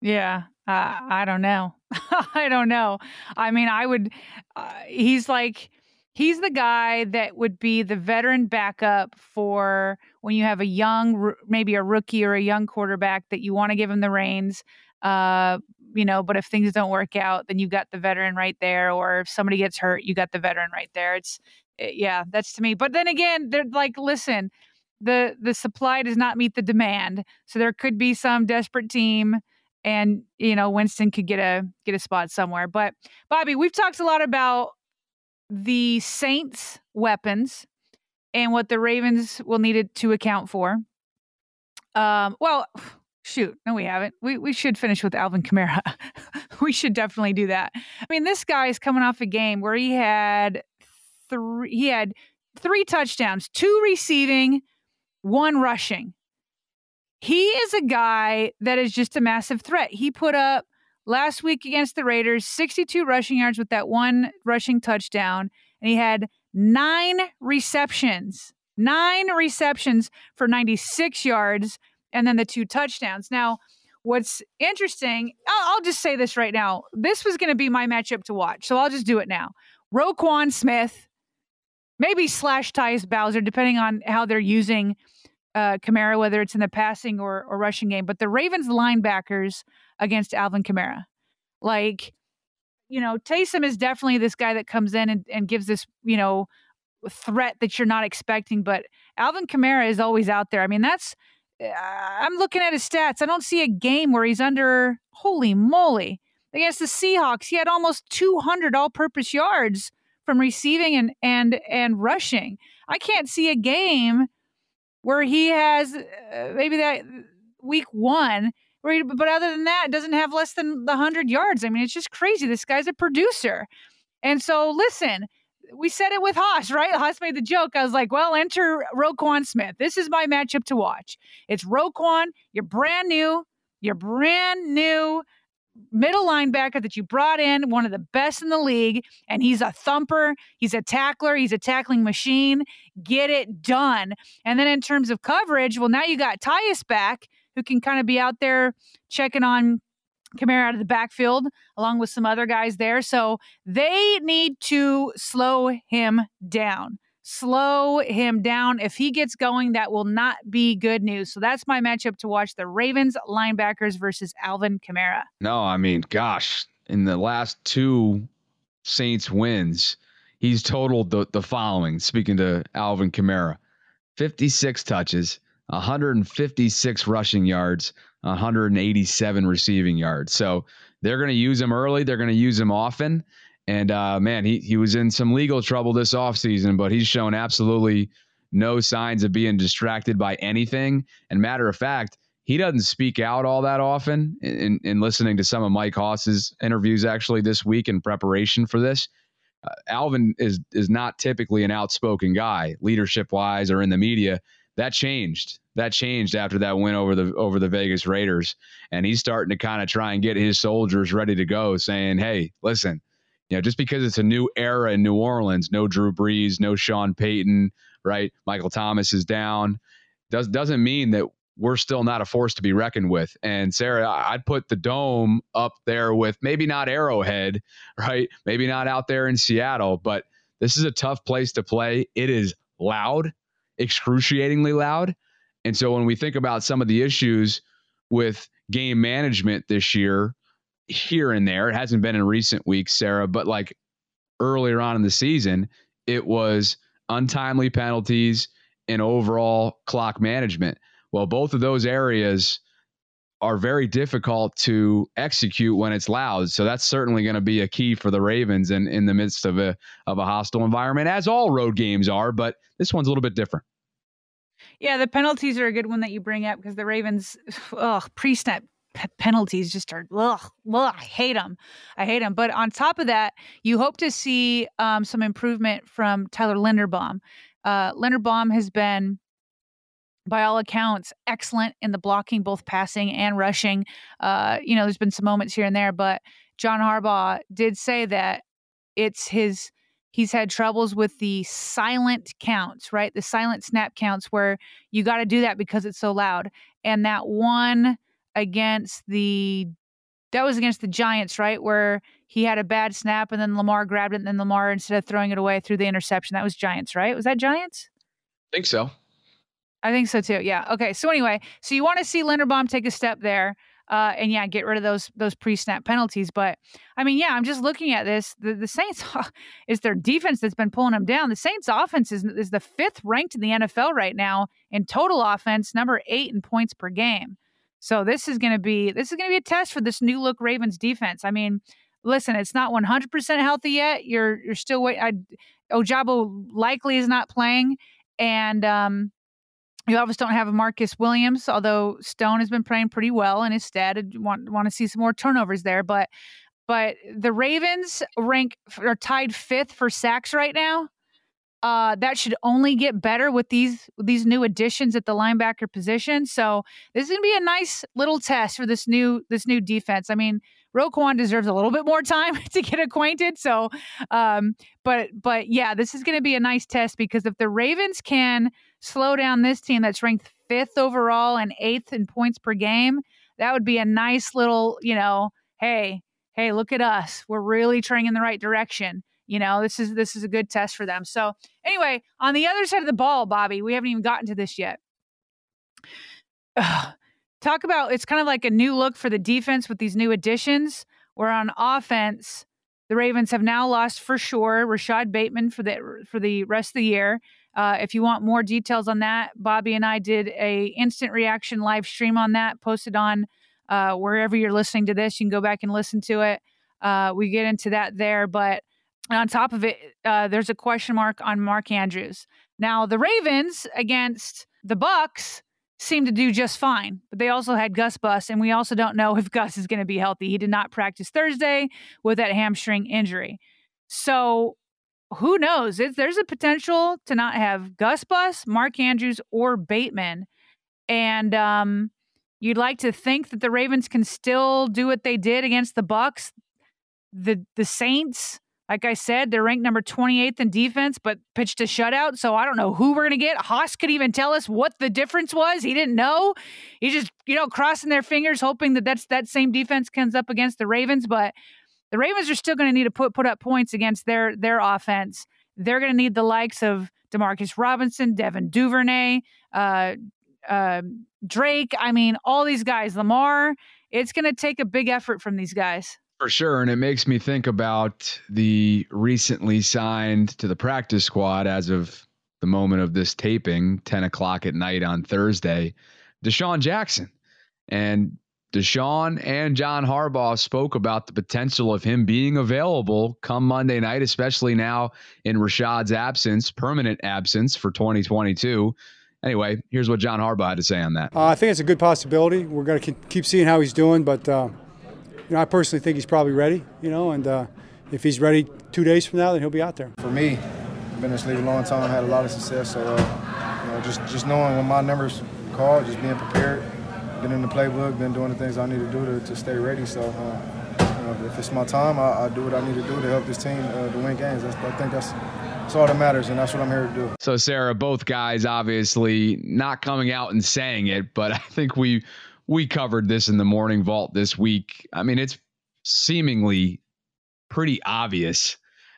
Yeah. Uh, I don't know. I don't know. I mean, I would, uh, he's like, he's the guy that would be the veteran backup for when you have a young, maybe a rookie or a young quarterback that you want to give him the reins. Uh, you know, but if things don't work out, then you've got the veteran right there. Or if somebody gets hurt, you got the veteran right there. It's, eh, yeah, that's to me. But then again, they're like, listen, the the supply does not meet the demand, so there could be some desperate team and you know Winston could get a get a spot somewhere. But Bobby, we've talked a lot about the Saints' weapons and what the Ravens will need it to account for. Um, well, shoot, no, we haven't. We we should finish with Alvin Kamara. we should definitely do that. I mean, this guy is coming off a game where he had three. He had three touchdowns, two receiving, one rushing he is a guy that is just a massive threat. He put up last week against the Raiders 62 rushing yards with that one rushing touchdown, and he had nine receptions, nine receptions for 96 yards, and then the two touchdowns. Now, what's interesting, I'll, I'll just say this right now. This was going to be my matchup to watch, so I'll just do it now. Roquan Smith, maybe slash Tyus Bowser, depending on how they're using uh, Kamara, whether it's in the passing or, or rushing game, but the Ravens linebackers against Alvin Kamara. Like, you know, Taysom is definitely this guy that comes in and, and gives this, you know, threat that you're not expecting, but Alvin Kamara is always out there. I mean, that's, uh, I'm looking at his stats. I don't see a game where he's under, holy moly. Against the Seahawks, he had almost 200 all purpose yards from receiving and, and, and rushing. I can't see a game where he has uh, maybe that week one, he, but other than that, doesn't have less than the 100 yards. I mean, it's just crazy. This guy's a producer. And so, listen, we said it with Hoss, right? Hoss made the joke. I was like, well, enter Roquan Smith. This is my matchup to watch. It's Roquan. You're brand new. You're brand new middle linebacker that you brought in, one of the best in the league, and he's a thumper, he's a tackler, he's a tackling machine. Get it done. And then in terms of coverage, well, now you got Tyus back, who can kind of be out there checking on Kamara out of the backfield, along with some other guys there. So they need to slow him down. Slow him down. If he gets going, that will not be good news. So that's my matchup to watch the Ravens linebackers versus Alvin Kamara. No, I mean, gosh, in the last two Saints wins, he's totaled the, the following. Speaking to Alvin Kamara, 56 touches, 156 rushing yards, 187 receiving yards. So they're going to use him early. They're going to use him often. And uh, man, he he was in some legal trouble this offseason, but he's shown absolutely no signs of being distracted by anything. And matter of fact, he doesn't speak out all that often. In, in listening to some of Mike Hoss's interviews actually this week in preparation for this, uh, Alvin is is not typically an outspoken guy, leadership wise or in the media. That changed. That changed after that win over the over the Vegas Raiders, and he's starting to kind of try and get his soldiers ready to go, saying, "Hey, listen." You know, just because it's a new era in New Orleans, no Drew Brees, no Sean Payton, right? Michael Thomas is down. Does doesn't mean that we're still not a force to be reckoned with. And Sarah, I'd put the dome up there with maybe not Arrowhead, right? Maybe not out there in Seattle, but this is a tough place to play. It is loud, excruciatingly loud. And so when we think about some of the issues with game management this year, here and there, it hasn't been in recent weeks, Sarah, but like earlier on in the season, it was untimely penalties and overall clock management. Well, both of those areas are very difficult to execute when it's loud. So that's certainly going to be a key for the Ravens in, in the midst of a of a hostile environment, as all road games are, but this one's a little bit different. Yeah, the penalties are a good one that you bring up because the Ravens, oh, pre-snap p- penalties just are, ugh, ugh, I hate them. I hate them. But on top of that, you hope to see um, some improvement from Tyler Linderbaum. Uh, Linderbaum has been by all accounts, excellent in the blocking, both passing and rushing. Uh, you know, there's been some moments here and there, but John Harbaugh did say that it's his. He's had troubles with the silent counts, right? The silent snap counts where you got to do that because it's so loud. And that one against the that was against the Giants, right? Where he had a bad snap and then Lamar grabbed it and then Lamar instead of throwing it away threw the interception. That was Giants, right? Was that Giants? I think so. I think so too. Yeah. Okay. So anyway, so you want to see Linderbaum take a step there, uh, and yeah, get rid of those those pre-snap penalties. But I mean, yeah, I'm just looking at this. The the Saints is their defense that's been pulling them down. The Saints offense is is the fifth ranked in the NFL right now in total offense, number eight in points per game. So this is going to be this is going to be a test for this new look Ravens defense. I mean, listen, it's not 100% healthy yet. You're you're still wait. I, Ojabo likely is not playing, and um, you obviously don't have a Marcus Williams, although Stone has been playing pretty well in his stead. I want want to see some more turnovers there, but but the Ravens rank are tied fifth for sacks right now. Uh, that should only get better with these these new additions at the linebacker position. So this is gonna be a nice little test for this new this new defense. I mean, Roquan deserves a little bit more time to get acquainted. So, um, but but yeah, this is gonna be a nice test because if the Ravens can slow down this team that's ranked fifth overall and eighth in points per game, that would be a nice little, you know, hey, hey, look at us. We're really turning in the right direction. You know, this is this is a good test for them. So anyway, on the other side of the ball, Bobby, we haven't even gotten to this yet. Ugh. Talk about it's kind of like a new look for the defense with these new additions. Where on offense, the Ravens have now lost for sure Rashad Bateman for the for the rest of the year. Uh, if you want more details on that, Bobby and I did a instant reaction live stream on that, posted on uh, wherever you're listening to this. You can go back and listen to it. Uh, we get into that there, but on top of it, uh, there's a question mark on Mark Andrews. Now the Ravens against the Bucks seem to do just fine, but they also had Gus Bus, and we also don't know if Gus is going to be healthy. He did not practice Thursday with that hamstring injury. So who knows? It's, there's a potential to not have Gus Bus, Mark Andrews, or Bateman. And um, you'd like to think that the Ravens can still do what they did against the Bucks, The the Saints, like I said, they're ranked number 28th in defense, but pitched a shutout. So I don't know who we're gonna get. Hoss could even tell us what the difference was. He didn't know. He just, you know, crossing their fingers, hoping that that's that same defense comes up against the Ravens. But the Ravens are still going to need to put put up points against their their offense. They're going to need the likes of Demarcus Robinson, Devin Duvernay, uh, uh, Drake. I mean, all these guys, Lamar. It's going to take a big effort from these guys. For sure. And it makes me think about the recently signed to the practice squad as of the moment of this taping, 10 o'clock at night on Thursday, DeSean Jackson. And DeSean and John Harbaugh spoke about the potential of him being available come Monday night, especially now in Rashad's absence, permanent absence for 2022. Anyway, here's what John Harbaugh had to say on that. Uh, I think it's a good possibility. We're going to keep seeing how he's doing, but uh, you know, I personally think he's probably ready. You know, and uh, if he's ready two days from now, then he'll be out there. For me, I've been in this league a long time, had a lot of success. So, uh, you know, just just knowing when my numbers call, just being prepared, been in the playbook, been doing the things I need to do to, to stay ready. So, uh, you know, if it's my time, I, I, do what I need to do to help this team uh, to win games. That's, I think that's that's all that matters, and that's what I'm here to do. So, Sarah, both guys obviously not coming out and saying it, but I think we we covered this in the morning vault this week. I mean, it's seemingly pretty obvious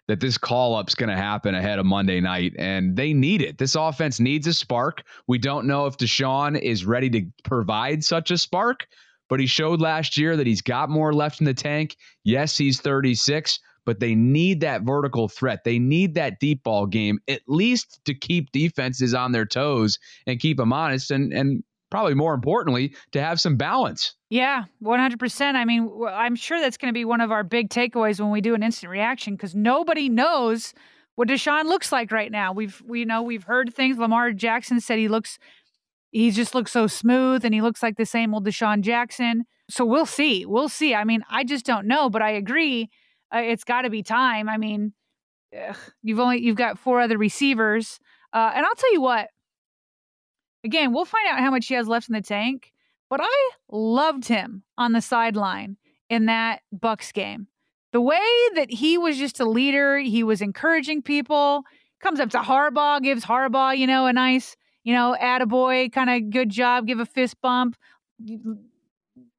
that this call up's going to happen ahead of Monday night, and they need it. This offense needs a spark. We don't know if DeSean is ready to provide such a spark, but he showed last year that he's got more left in the tank. Yes, he's 36, but they need that vertical threat. They need that deep ball game, at least to keep defenses on their toes and keep them honest. And and probably more importantly, to have some balance. Yeah, 100%. I mean, I'm sure that's going to be one of our big takeaways when we do an instant reaction because nobody knows what DeSean looks like right now. We've, we know, we've heard things. Lamar Jackson said he looks, he just looks so smooth and he looks like the same old DeSean Jackson. So we'll see. We'll see. I mean, I just don't know, but I agree. Uh, it's got to be time. I mean, ugh, you've only, you've got four other receivers. Uh, and I'll tell you what, Again, we'll find out how much he has left in the tank, but I loved him on the sideline in that Bucks game. The way that he was just a leader, he was encouraging people, comes up to Harbaugh, gives Harbaugh, you know, a nice, you know, attaboy, kind of good job, give a fist bump.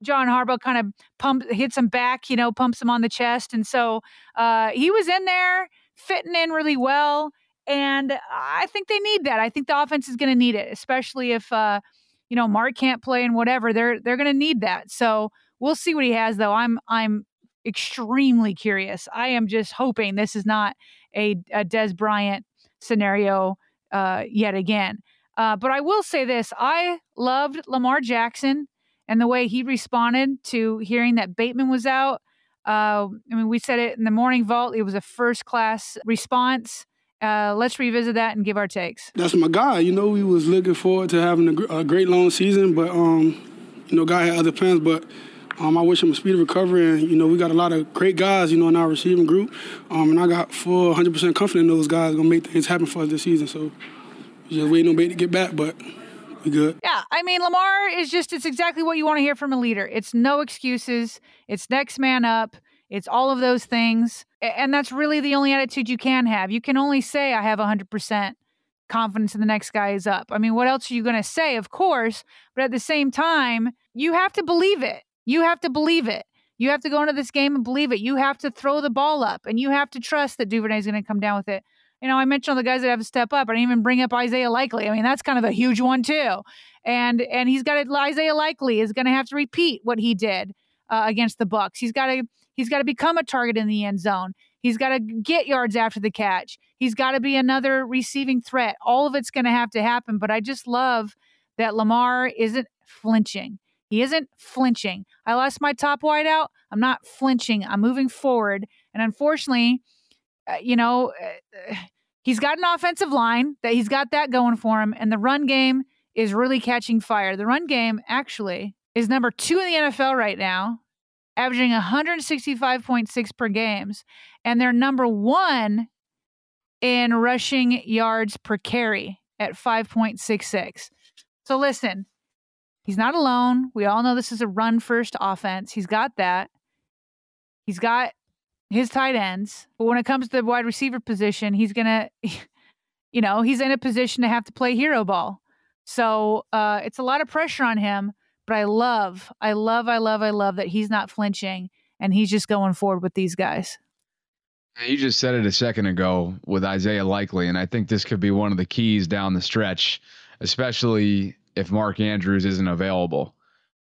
John Harbaugh kind of pump hits him back, you know, pumps him on the chest. And so uh, he was in there fitting in really well. And I think they need that. I think the offense is going to need it, especially if uh, you know Mark can't play and whatever. They're they're going to need that. So we'll see what he has, though. I'm I'm extremely curious. I am just hoping this is not a, a Dez Bryant scenario uh, yet again. Uh, but I will say this: I loved Lamar Jackson and the way he responded to hearing that Bateman was out. Uh, I mean, we said it in the morning vault. It was a first class response. Uh, let's revisit that and give our takes. That's my guy. You know, we was looking forward to having a, a great long season, but um, you know, guy had other plans. But um, I wish him a speedy recovery. And you know, we got a lot of great guys, you know, in our receiving group, um, and I got full 100% confidence in those guys gonna make things happen for us this season. So just waiting on Bate to get back, but. We good. Yeah, I mean Lamar is just—it's exactly what you want to hear from a leader. It's no excuses. It's next man up. It's all of those things. And that's really the only attitude you can have. You can only say, I have 100% confidence in the next guy is up. I mean, what else are you going to say? Of course. But at the same time, you have to believe it. You have to believe it. You have to go into this game and believe it. You have to throw the ball up and you have to trust that Duvernay is going to come down with it. You know, I mentioned all the guys that have to step up. I didn't even bring up Isaiah Likely. I mean, that's kind of a huge one too. And and he's got to, Isaiah Likely is going to have to repeat what he did uh, against the Bucks. He's got to He's got to become a target in the end zone. He's got to get yards after the catch. He's got to be another receiving threat. All of it's going to have to happen. But I just love that Lamar isn't flinching. He isn't flinching. I lost my top wideout. I'm not flinching. I'm moving forward. And unfortunately, uh, you know, uh, he's got an offensive line that he's got that going for him. And the run game is really catching fire. The run game actually is number two in the NFL right now averaging 165.6 per games, and they're number one in rushing yards per carry at 5.66. So listen, he's not alone. We all know this is a run first offense. He's got that. He's got his tight ends. But when it comes to the wide receiver position, he's going to, you know, he's in a position to have to play hero ball. So uh, it's a lot of pressure on him. But I love, I love, I love, I love that he's not flinching and he's just going forward with these guys. You just said it a second ago with Isaiah Likely, and I think this could be one of the keys down the stretch, especially if Mark Andrews isn't available.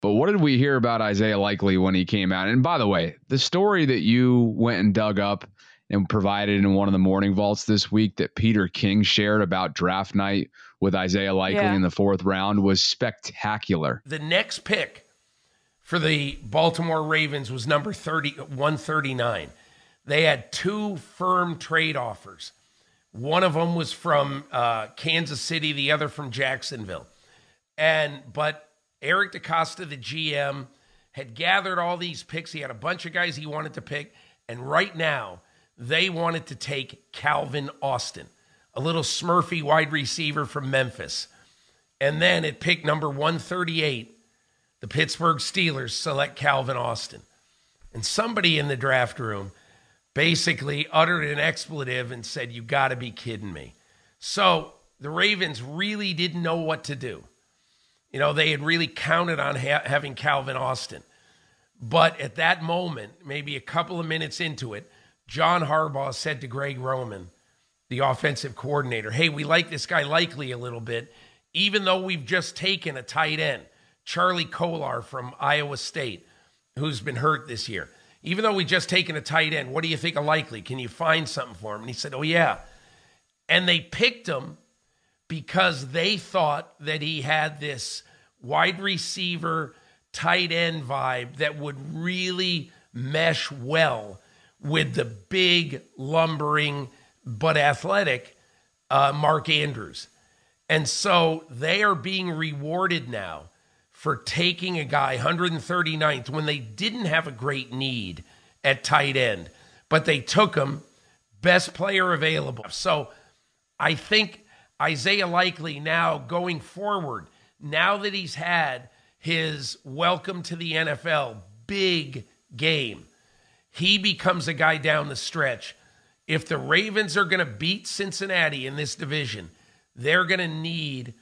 But what did we hear about Isaiah Likely when he came out? And by the way, the story that you went and dug up and provided in one of the morning vaults this week that Peter King shared about draft night with Isaiah Likely yeah. in the fourth round was spectacular. The next pick for the Baltimore Ravens was number 30, 139. They had two firm trade offers. One of them was from uh, Kansas City, the other from Jacksonville. And but Eric DeCosta, the GM, had gathered all these picks. He had a bunch of guys he wanted to pick. And right now, they wanted to take Calvin Austin, a little Smurfy wide receiver from Memphis. And then at pick number 138, the Pittsburgh Steelers select Calvin Austin. And somebody in the draft room basically uttered an expletive and said, You got to be kidding me. So the Ravens really didn't know what to do. You know, they had really counted on ha- having Calvin Austin. But at that moment, maybe a couple of minutes into it, John Harbaugh said to Greg Roman, the offensive coordinator, Hey, we like this guy likely a little bit, even though we've just taken a tight end, Charlie Kolar from Iowa State, who's been hurt this year. Even though we just taken a tight end, what do you think of likely? Can you find something for him? And he said, Oh, yeah. And they picked him because they thought that he had this wide receiver, tight end vibe that would really mesh well with the big, lumbering, but athletic uh, Mark Andrews. And so they are being rewarded now for taking a guy 139th when they didn't have a great need at tight end, but they took him best player available. So I think Isaiah Likely now going forward, now that he's had his welcome to the NFL big game, he becomes a guy down the stretch. If the Ravens are going to beat Cincinnati in this division, they're going to need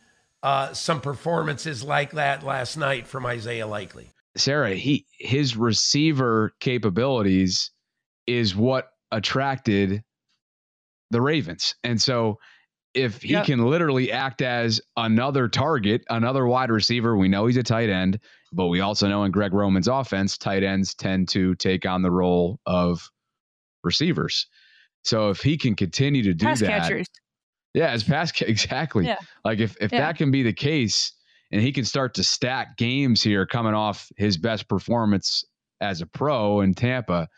uh, some performances like that last night from Isaiah Likely. Sarah, he his receiver capabilities is what attracted the Ravens. And so if he yep. can literally act as another target, another wide receiver, we know he's a tight end, but we also know in Greg Roman's offense, tight ends tend to take on the role of receivers. So if he can continue to do pass that, catchers. yeah, as pass exactly. Yeah. Like if if yeah. that can be the case, and he can start to stack games here, coming off his best performance as a pro in Tampa,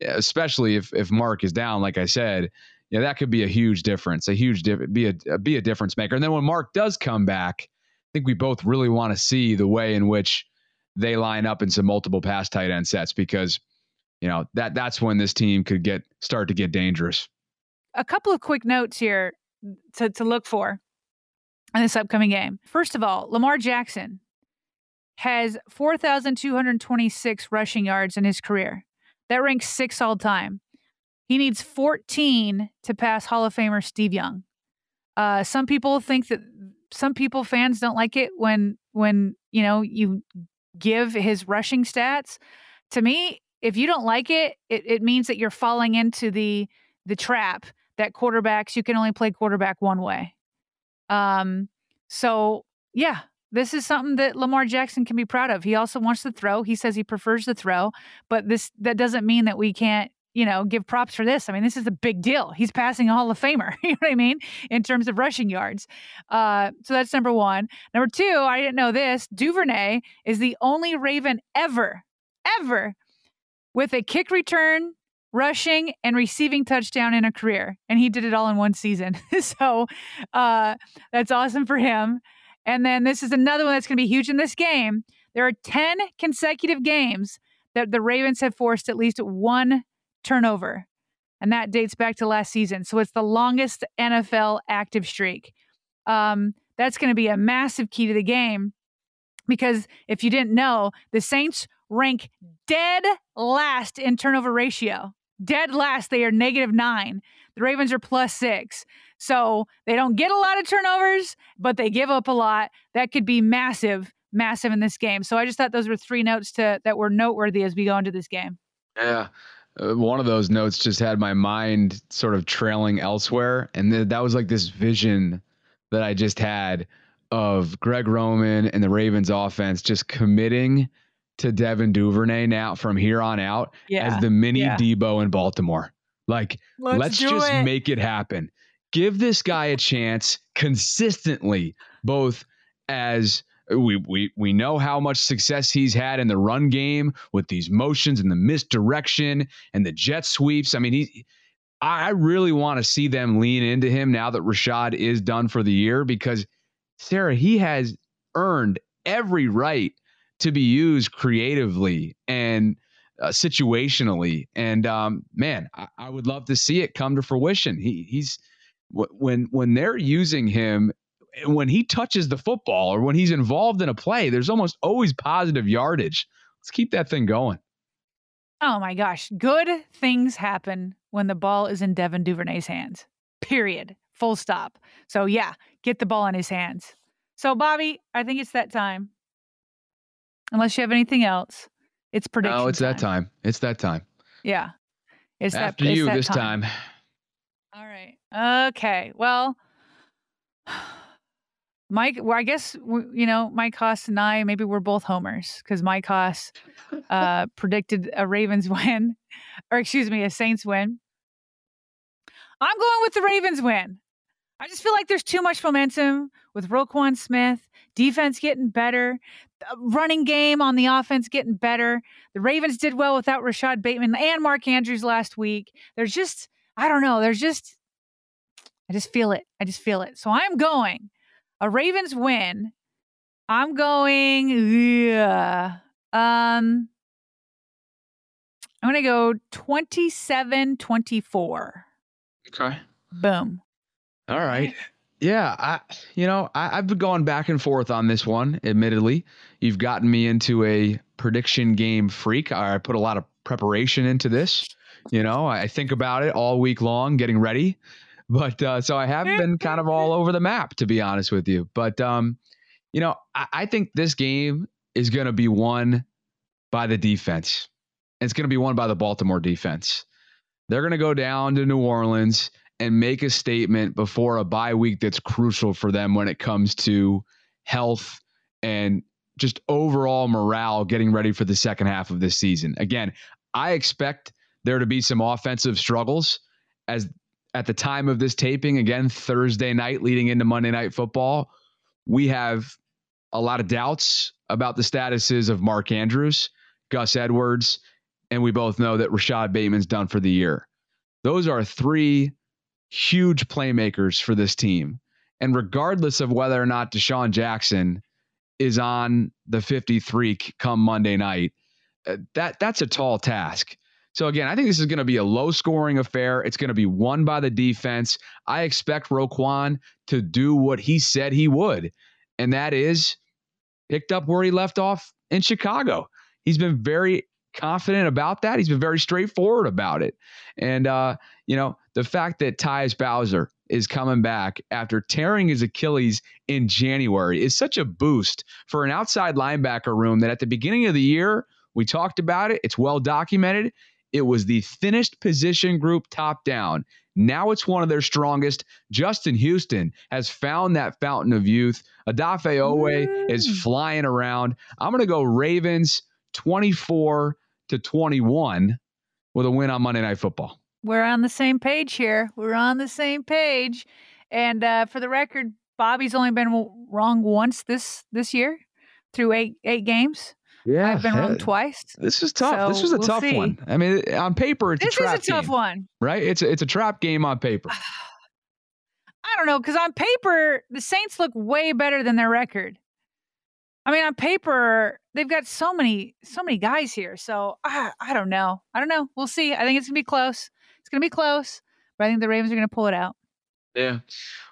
especially if if Mark is down, like I said, yeah, that could be a huge difference, a huge be a be a difference maker. And then when Mark does come back, I think we both really want to see the way in which they line up in some multiple pass tight end sets because you know that that's when this team could get start to get dangerous. A couple of quick notes here to to look for in this upcoming game. First of all, Lamar Jackson has 4,226 rushing yards in his career. That ranks sixth all time. He needs 14 to pass Hall of Famer Steve Young. Uh, some people think that some people fans don't like it when when you know you give his rushing stats. To me, if you don't like it, it, it means that you're falling into the the trap that quarterbacks you can only play quarterback one way. Um, so yeah, this is something that Lamar Jackson can be proud of. He also wants to throw. He says he prefers to throw, but this that doesn't mean that we can't you know, give props for this. I mean, this is a big deal. He's passing a Hall of Famer, you know what I mean, in terms of rushing yards. Uh, so that's number one. Number two, I didn't know this. Duvernay is the only Raven ever, ever with a kick return, rushing, and receiving touchdown in a career. And he did it all in one season. so uh, that's awesome for him. And then this is another one that's going to be huge in this game. There are 10 consecutive games that the Ravens have forced at least one turnover. And that dates back to last season. So it's the longest NFL active streak. Um, that's going to be a massive key to the game because if you didn't know, the Saints rank dead last in turnover ratio. Dead last, they are negative nine. The Ravens are plus six. So they don't get a lot of turnovers, but they give up a lot. That could be massive, massive in this game. So I just thought those were three notes to that were noteworthy as we go into this game. Yeah. uh, one of those notes just had my mind sort of trailing elsewhere, and th- that was like this vision that I just had of Greg Roman and the Ravens offense just committing to Devin Duvernay now from here on out Yeah, as the mini yeah. Deebo in Baltimore. Like, Let's let's, just it. make it happen. Give this guy a chance consistently, both as we we we know how much success he's had in the run game with these motions and the misdirection and the jet sweeps. I mean, he I I really want to see them lean into him now that Rashad is done for the year because Sarah, he has earned every right to be used creatively and uh, situationally. And um, man, I, I would love to see it come to fruition. He he's when when they're using him when he touches the football or when he's involved in a play, there's almost always positive yardage. Let's keep that thing going. Oh my gosh. Good things happen when the ball is in Devin Duvernay's hands. Period. Full stop. So yeah, get the ball in his hands. So Bobby, I think it's that time. Unless you have anything else, it's prediction. Oh, it's that time. It's that time. Yeah, it's After that. it's you that this time. All right. Okay. Well, Mike. Well, I guess you know Mike Hoss and I. Maybe we're both homers because Mike Hoss uh, predicted a Ravens win, or excuse me, a Saints win. I'm going with the Ravens win. I just feel like there's too much momentum with Roquan Smith, defense getting better, running game on the offense getting better. The Ravens did well without Rashad Bateman and Mark Andrews last week. There's just, I don't know, there's just, I just feel it. I just feel it. So I'm going a Ravens win. I'm going, yeah. Um, I'm going to go 27 24. Okay. Boom. All right. Yeah, I you know, I, I've been going back and forth on this one, admittedly. You've gotten me into a prediction game freak. I put a lot of preparation into this. You know, I think about it all week long, getting ready. But uh, so I have been kind of all over the map, to be honest with you. But um, you know, I, I think this game is gonna be won by the defense. It's gonna be won by the Baltimore defense. They're gonna go down to New Orleans and make a statement before a bye week that's crucial for them when it comes to health and just overall morale getting ready for the second half of this season. Again, I expect there to be some offensive struggles as at the time of this taping, again, Thursday night leading into Monday night football, we have a lot of doubts about the statuses of Mark Andrews, Gus Edwards, and we both know that Rashad Bateman's done for the year. Those are three huge playmakers for this team. And regardless of whether or not DeSean Jackson is on the 53 come Monday night, uh, that that's a tall task. So again, I think this is going to be a low scoring affair. It's going to be won by the defense. I expect Roquan to do what he said he would, and that is picked up where he left off in Chicago. He's been very confident about that. He's been very straightforward about it. And uh, you know, the fact that Tyus Bowser is coming back after tearing his Achilles in January is such a boost for an outside linebacker room that at the beginning of the year, we talked about it. It's well documented. It was the thinnest position group top down. Now it's one of their strongest. Justin Houston has found that fountain of youth. Odafe Oweh is flying around. I'm going to go Ravens 24 to 21 with a win on Monday Night Football. We're on the same page here. We're on the same page. And uh, for the record, Bobby's only been wrong once this this year through eight eight games. Yeah, I've been wrong twice. This is tough. this was a we'll tough see. one. I mean, on paper, it's This a is trap a tough game, one. right? It's a, it's a trap game on paper. I don't know because on paper the Saints look way better than their record. I mean, on paper they've got so many so many guys here. So I I don't know. I don't know. We'll see. I think it's gonna be close. It's gonna be close, but I think the Ravens are gonna pull it out. Yeah.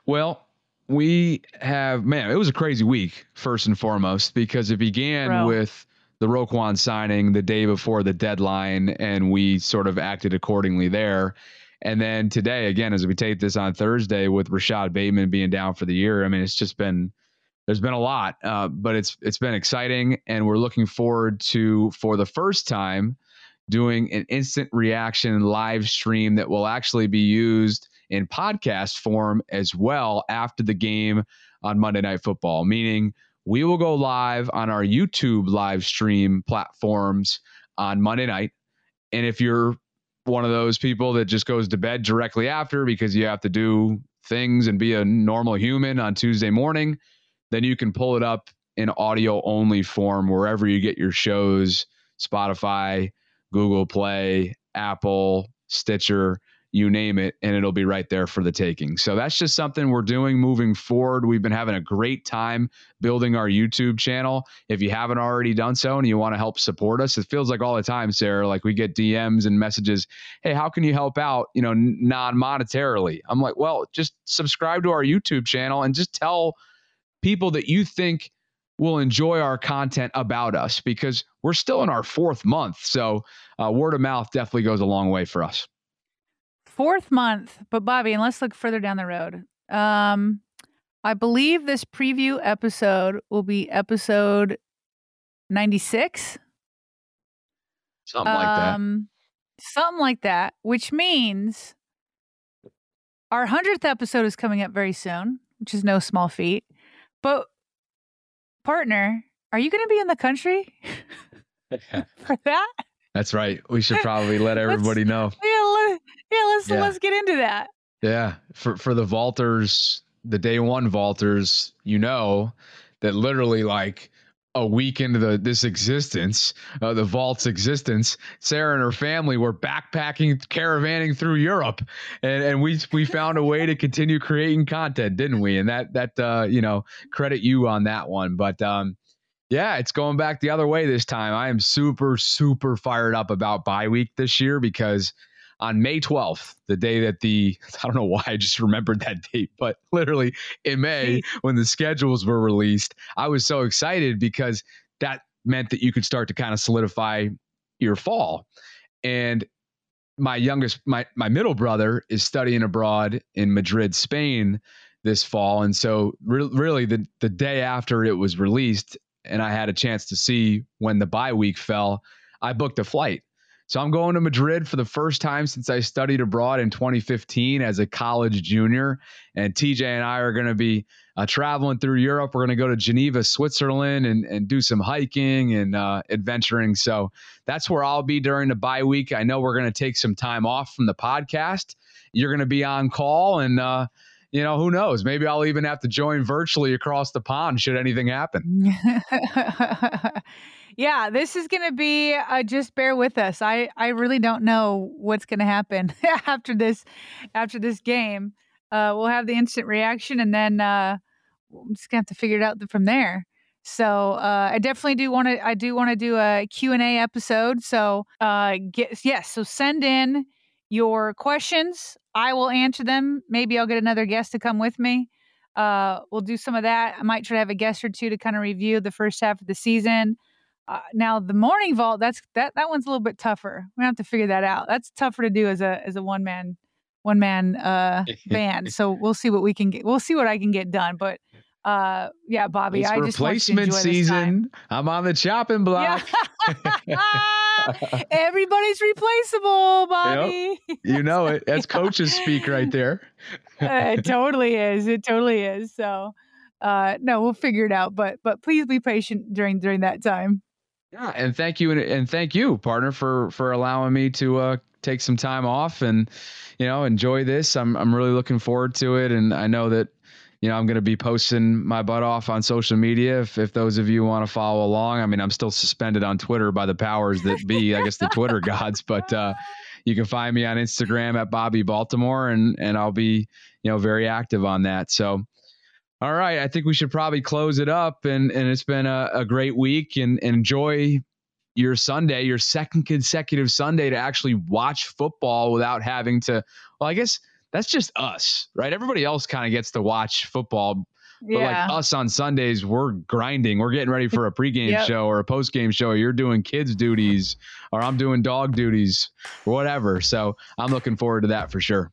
Well, we have man, it was a crazy week first and foremost because it began Bro. with the Roquan signing the day before the deadline, and we sort of acted accordingly there. And then today, again, as we take this on Thursday with Rashad Bateman being down for the year, I mean, it's just been there's been a lot, uh, but it's it's been exciting, and we're looking forward to for the first time doing an instant reaction live stream that will actually be used in podcast form as well after the game on Monday Night Football, meaning we will go live on our YouTube live stream platforms on Monday night. And if you're one of those people that just goes to bed directly after because you have to do things and be a normal human on Tuesday morning, then you can pull it up in audio only form wherever you get your shows Spotify, Google Play, Apple, Stitcher you name it, and it'll be right there for the taking. So that's just something we're doing moving forward. We've been having a great time building our YouTube channel. If you haven't already done so and you want to help support us, it feels like all the time, Sarah, like we get DMs and messages, hey, how can you help out, you know, non monetarily? I'm like, well, just subscribe to our YouTube channel and just tell people that you think will enjoy our content about us because we're still in our fourth month. So uh, word of mouth definitely goes a long way for us fourth month, but Bobby, and let's look further down the road. Um, I believe this preview episode will be episode 96. Something like um, that. Something like that, which means our 100th episode is coming up very soon, which is no small feat. But, partner, are you going to be in the country for that? That's right. We should probably let everybody know. Yeah, let, yeah, let's yeah. let's get into that. Yeah, for for the vaulters, the day one vaulters, you know that literally like a week into the this existence, uh, the vault's existence, Sarah and her family were backpacking, caravanning through Europe, and and we we found a way to continue creating content, didn't we? And that that uh, you know credit you on that one, but um, yeah, it's going back the other way this time. I am super, super fired up about bye week this year because on May 12th, the day that the, I don't know why I just remembered that date, but literally in May when the schedules were released, I was so excited because that meant that you could start to kind of solidify your fall. And my youngest, my, my middle brother is studying abroad in Madrid, Spain this fall. And so, re- really, the, the day after it was released, and I had a chance to see when the bye week fell, I booked a flight. So I'm going to Madrid for the first time since I studied abroad in 2015 as a college junior. And TJ and I are going to be uh, traveling through Europe. We're going to go to Geneva, Switzerland, and, and do some hiking and uh, adventuring. So that's where I'll be during the bye week. I know we're going to take some time off from the podcast. You're going to be on call and, uh, you know, who knows? Maybe I'll even have to join virtually across the pond should anything happen. yeah, this is going to be uh, just bear with us. I I really don't know what's going to happen after this after this game. Uh, we'll have the instant reaction, and then uh, I'm just gonna have to figure it out from there. So uh, I definitely do want to. I do want to do a Q and A episode. So uh, get yes. So send in your questions. I will answer them. Maybe I'll get another guest to come with me. Uh, we'll do some of that. I might try to have a guest or two to kind of review the first half of the season. Uh, now the morning vault, that's that that one's a little bit tougher. We have to figure that out. That's tougher to do as a as a one man one man uh, band. So we'll see what we can get. We'll see what I can get done. But uh yeah bobby it's i just replacement season i'm on the chopping block everybody's replaceable bobby. Yep. you know it. That's coaches speak right there. Uh, it totally is. It totally is. So uh no we'll figure it out but but please be patient during during that time. Yeah and thank you and, and thank you partner for for allowing me to uh take some time off and you know enjoy this. I'm i'm really looking forward to it and i know that you know, I'm going to be posting my butt off on social media. If, if those of you want to follow along, I mean, I'm still suspended on Twitter by the powers that be, I guess the Twitter gods, but, uh, you can find me on Instagram at Bobby Baltimore and, and I'll be, you know, very active on that. So, all right. I think we should probably close it up and, and it's been a, a great week and, and enjoy your Sunday, your second consecutive Sunday to actually watch football without having to, well, I guess that's just us, right? Everybody else kind of gets to watch football. But yeah. like us on Sundays, we're grinding. We're getting ready for a pregame yep. show or a postgame show. You're doing kids' duties, or I'm doing dog duties, or whatever. So I'm looking forward to that for sure.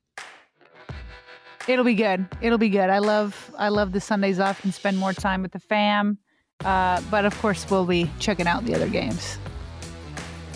It'll be good. It'll be good. I love I love the Sundays off and spend more time with the fam. Uh, but of course, we'll be checking out the other games.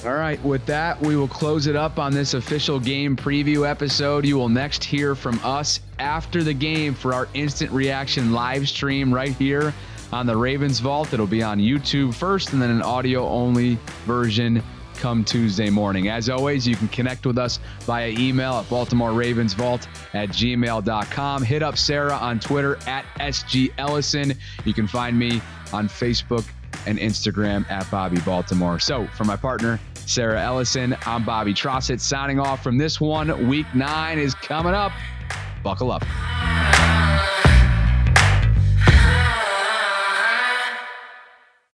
All right, with that, we will close it up on this official game preview episode. You will next hear from us after the game for our instant reaction live stream right here on the Ravens Vault. It'll be on YouTube first and then an audio only version come Tuesday morning. As always, you can connect with us via email at Baltimore Ravens Vault at gmail.com. Hit up Sarah on Twitter at SG Ellison. You can find me on Facebook and Instagram at Bobby Baltimore. So, for my partner, Sarah Ellison. I'm Bobby Trossett signing off from this one. Week nine is coming up. Buckle up.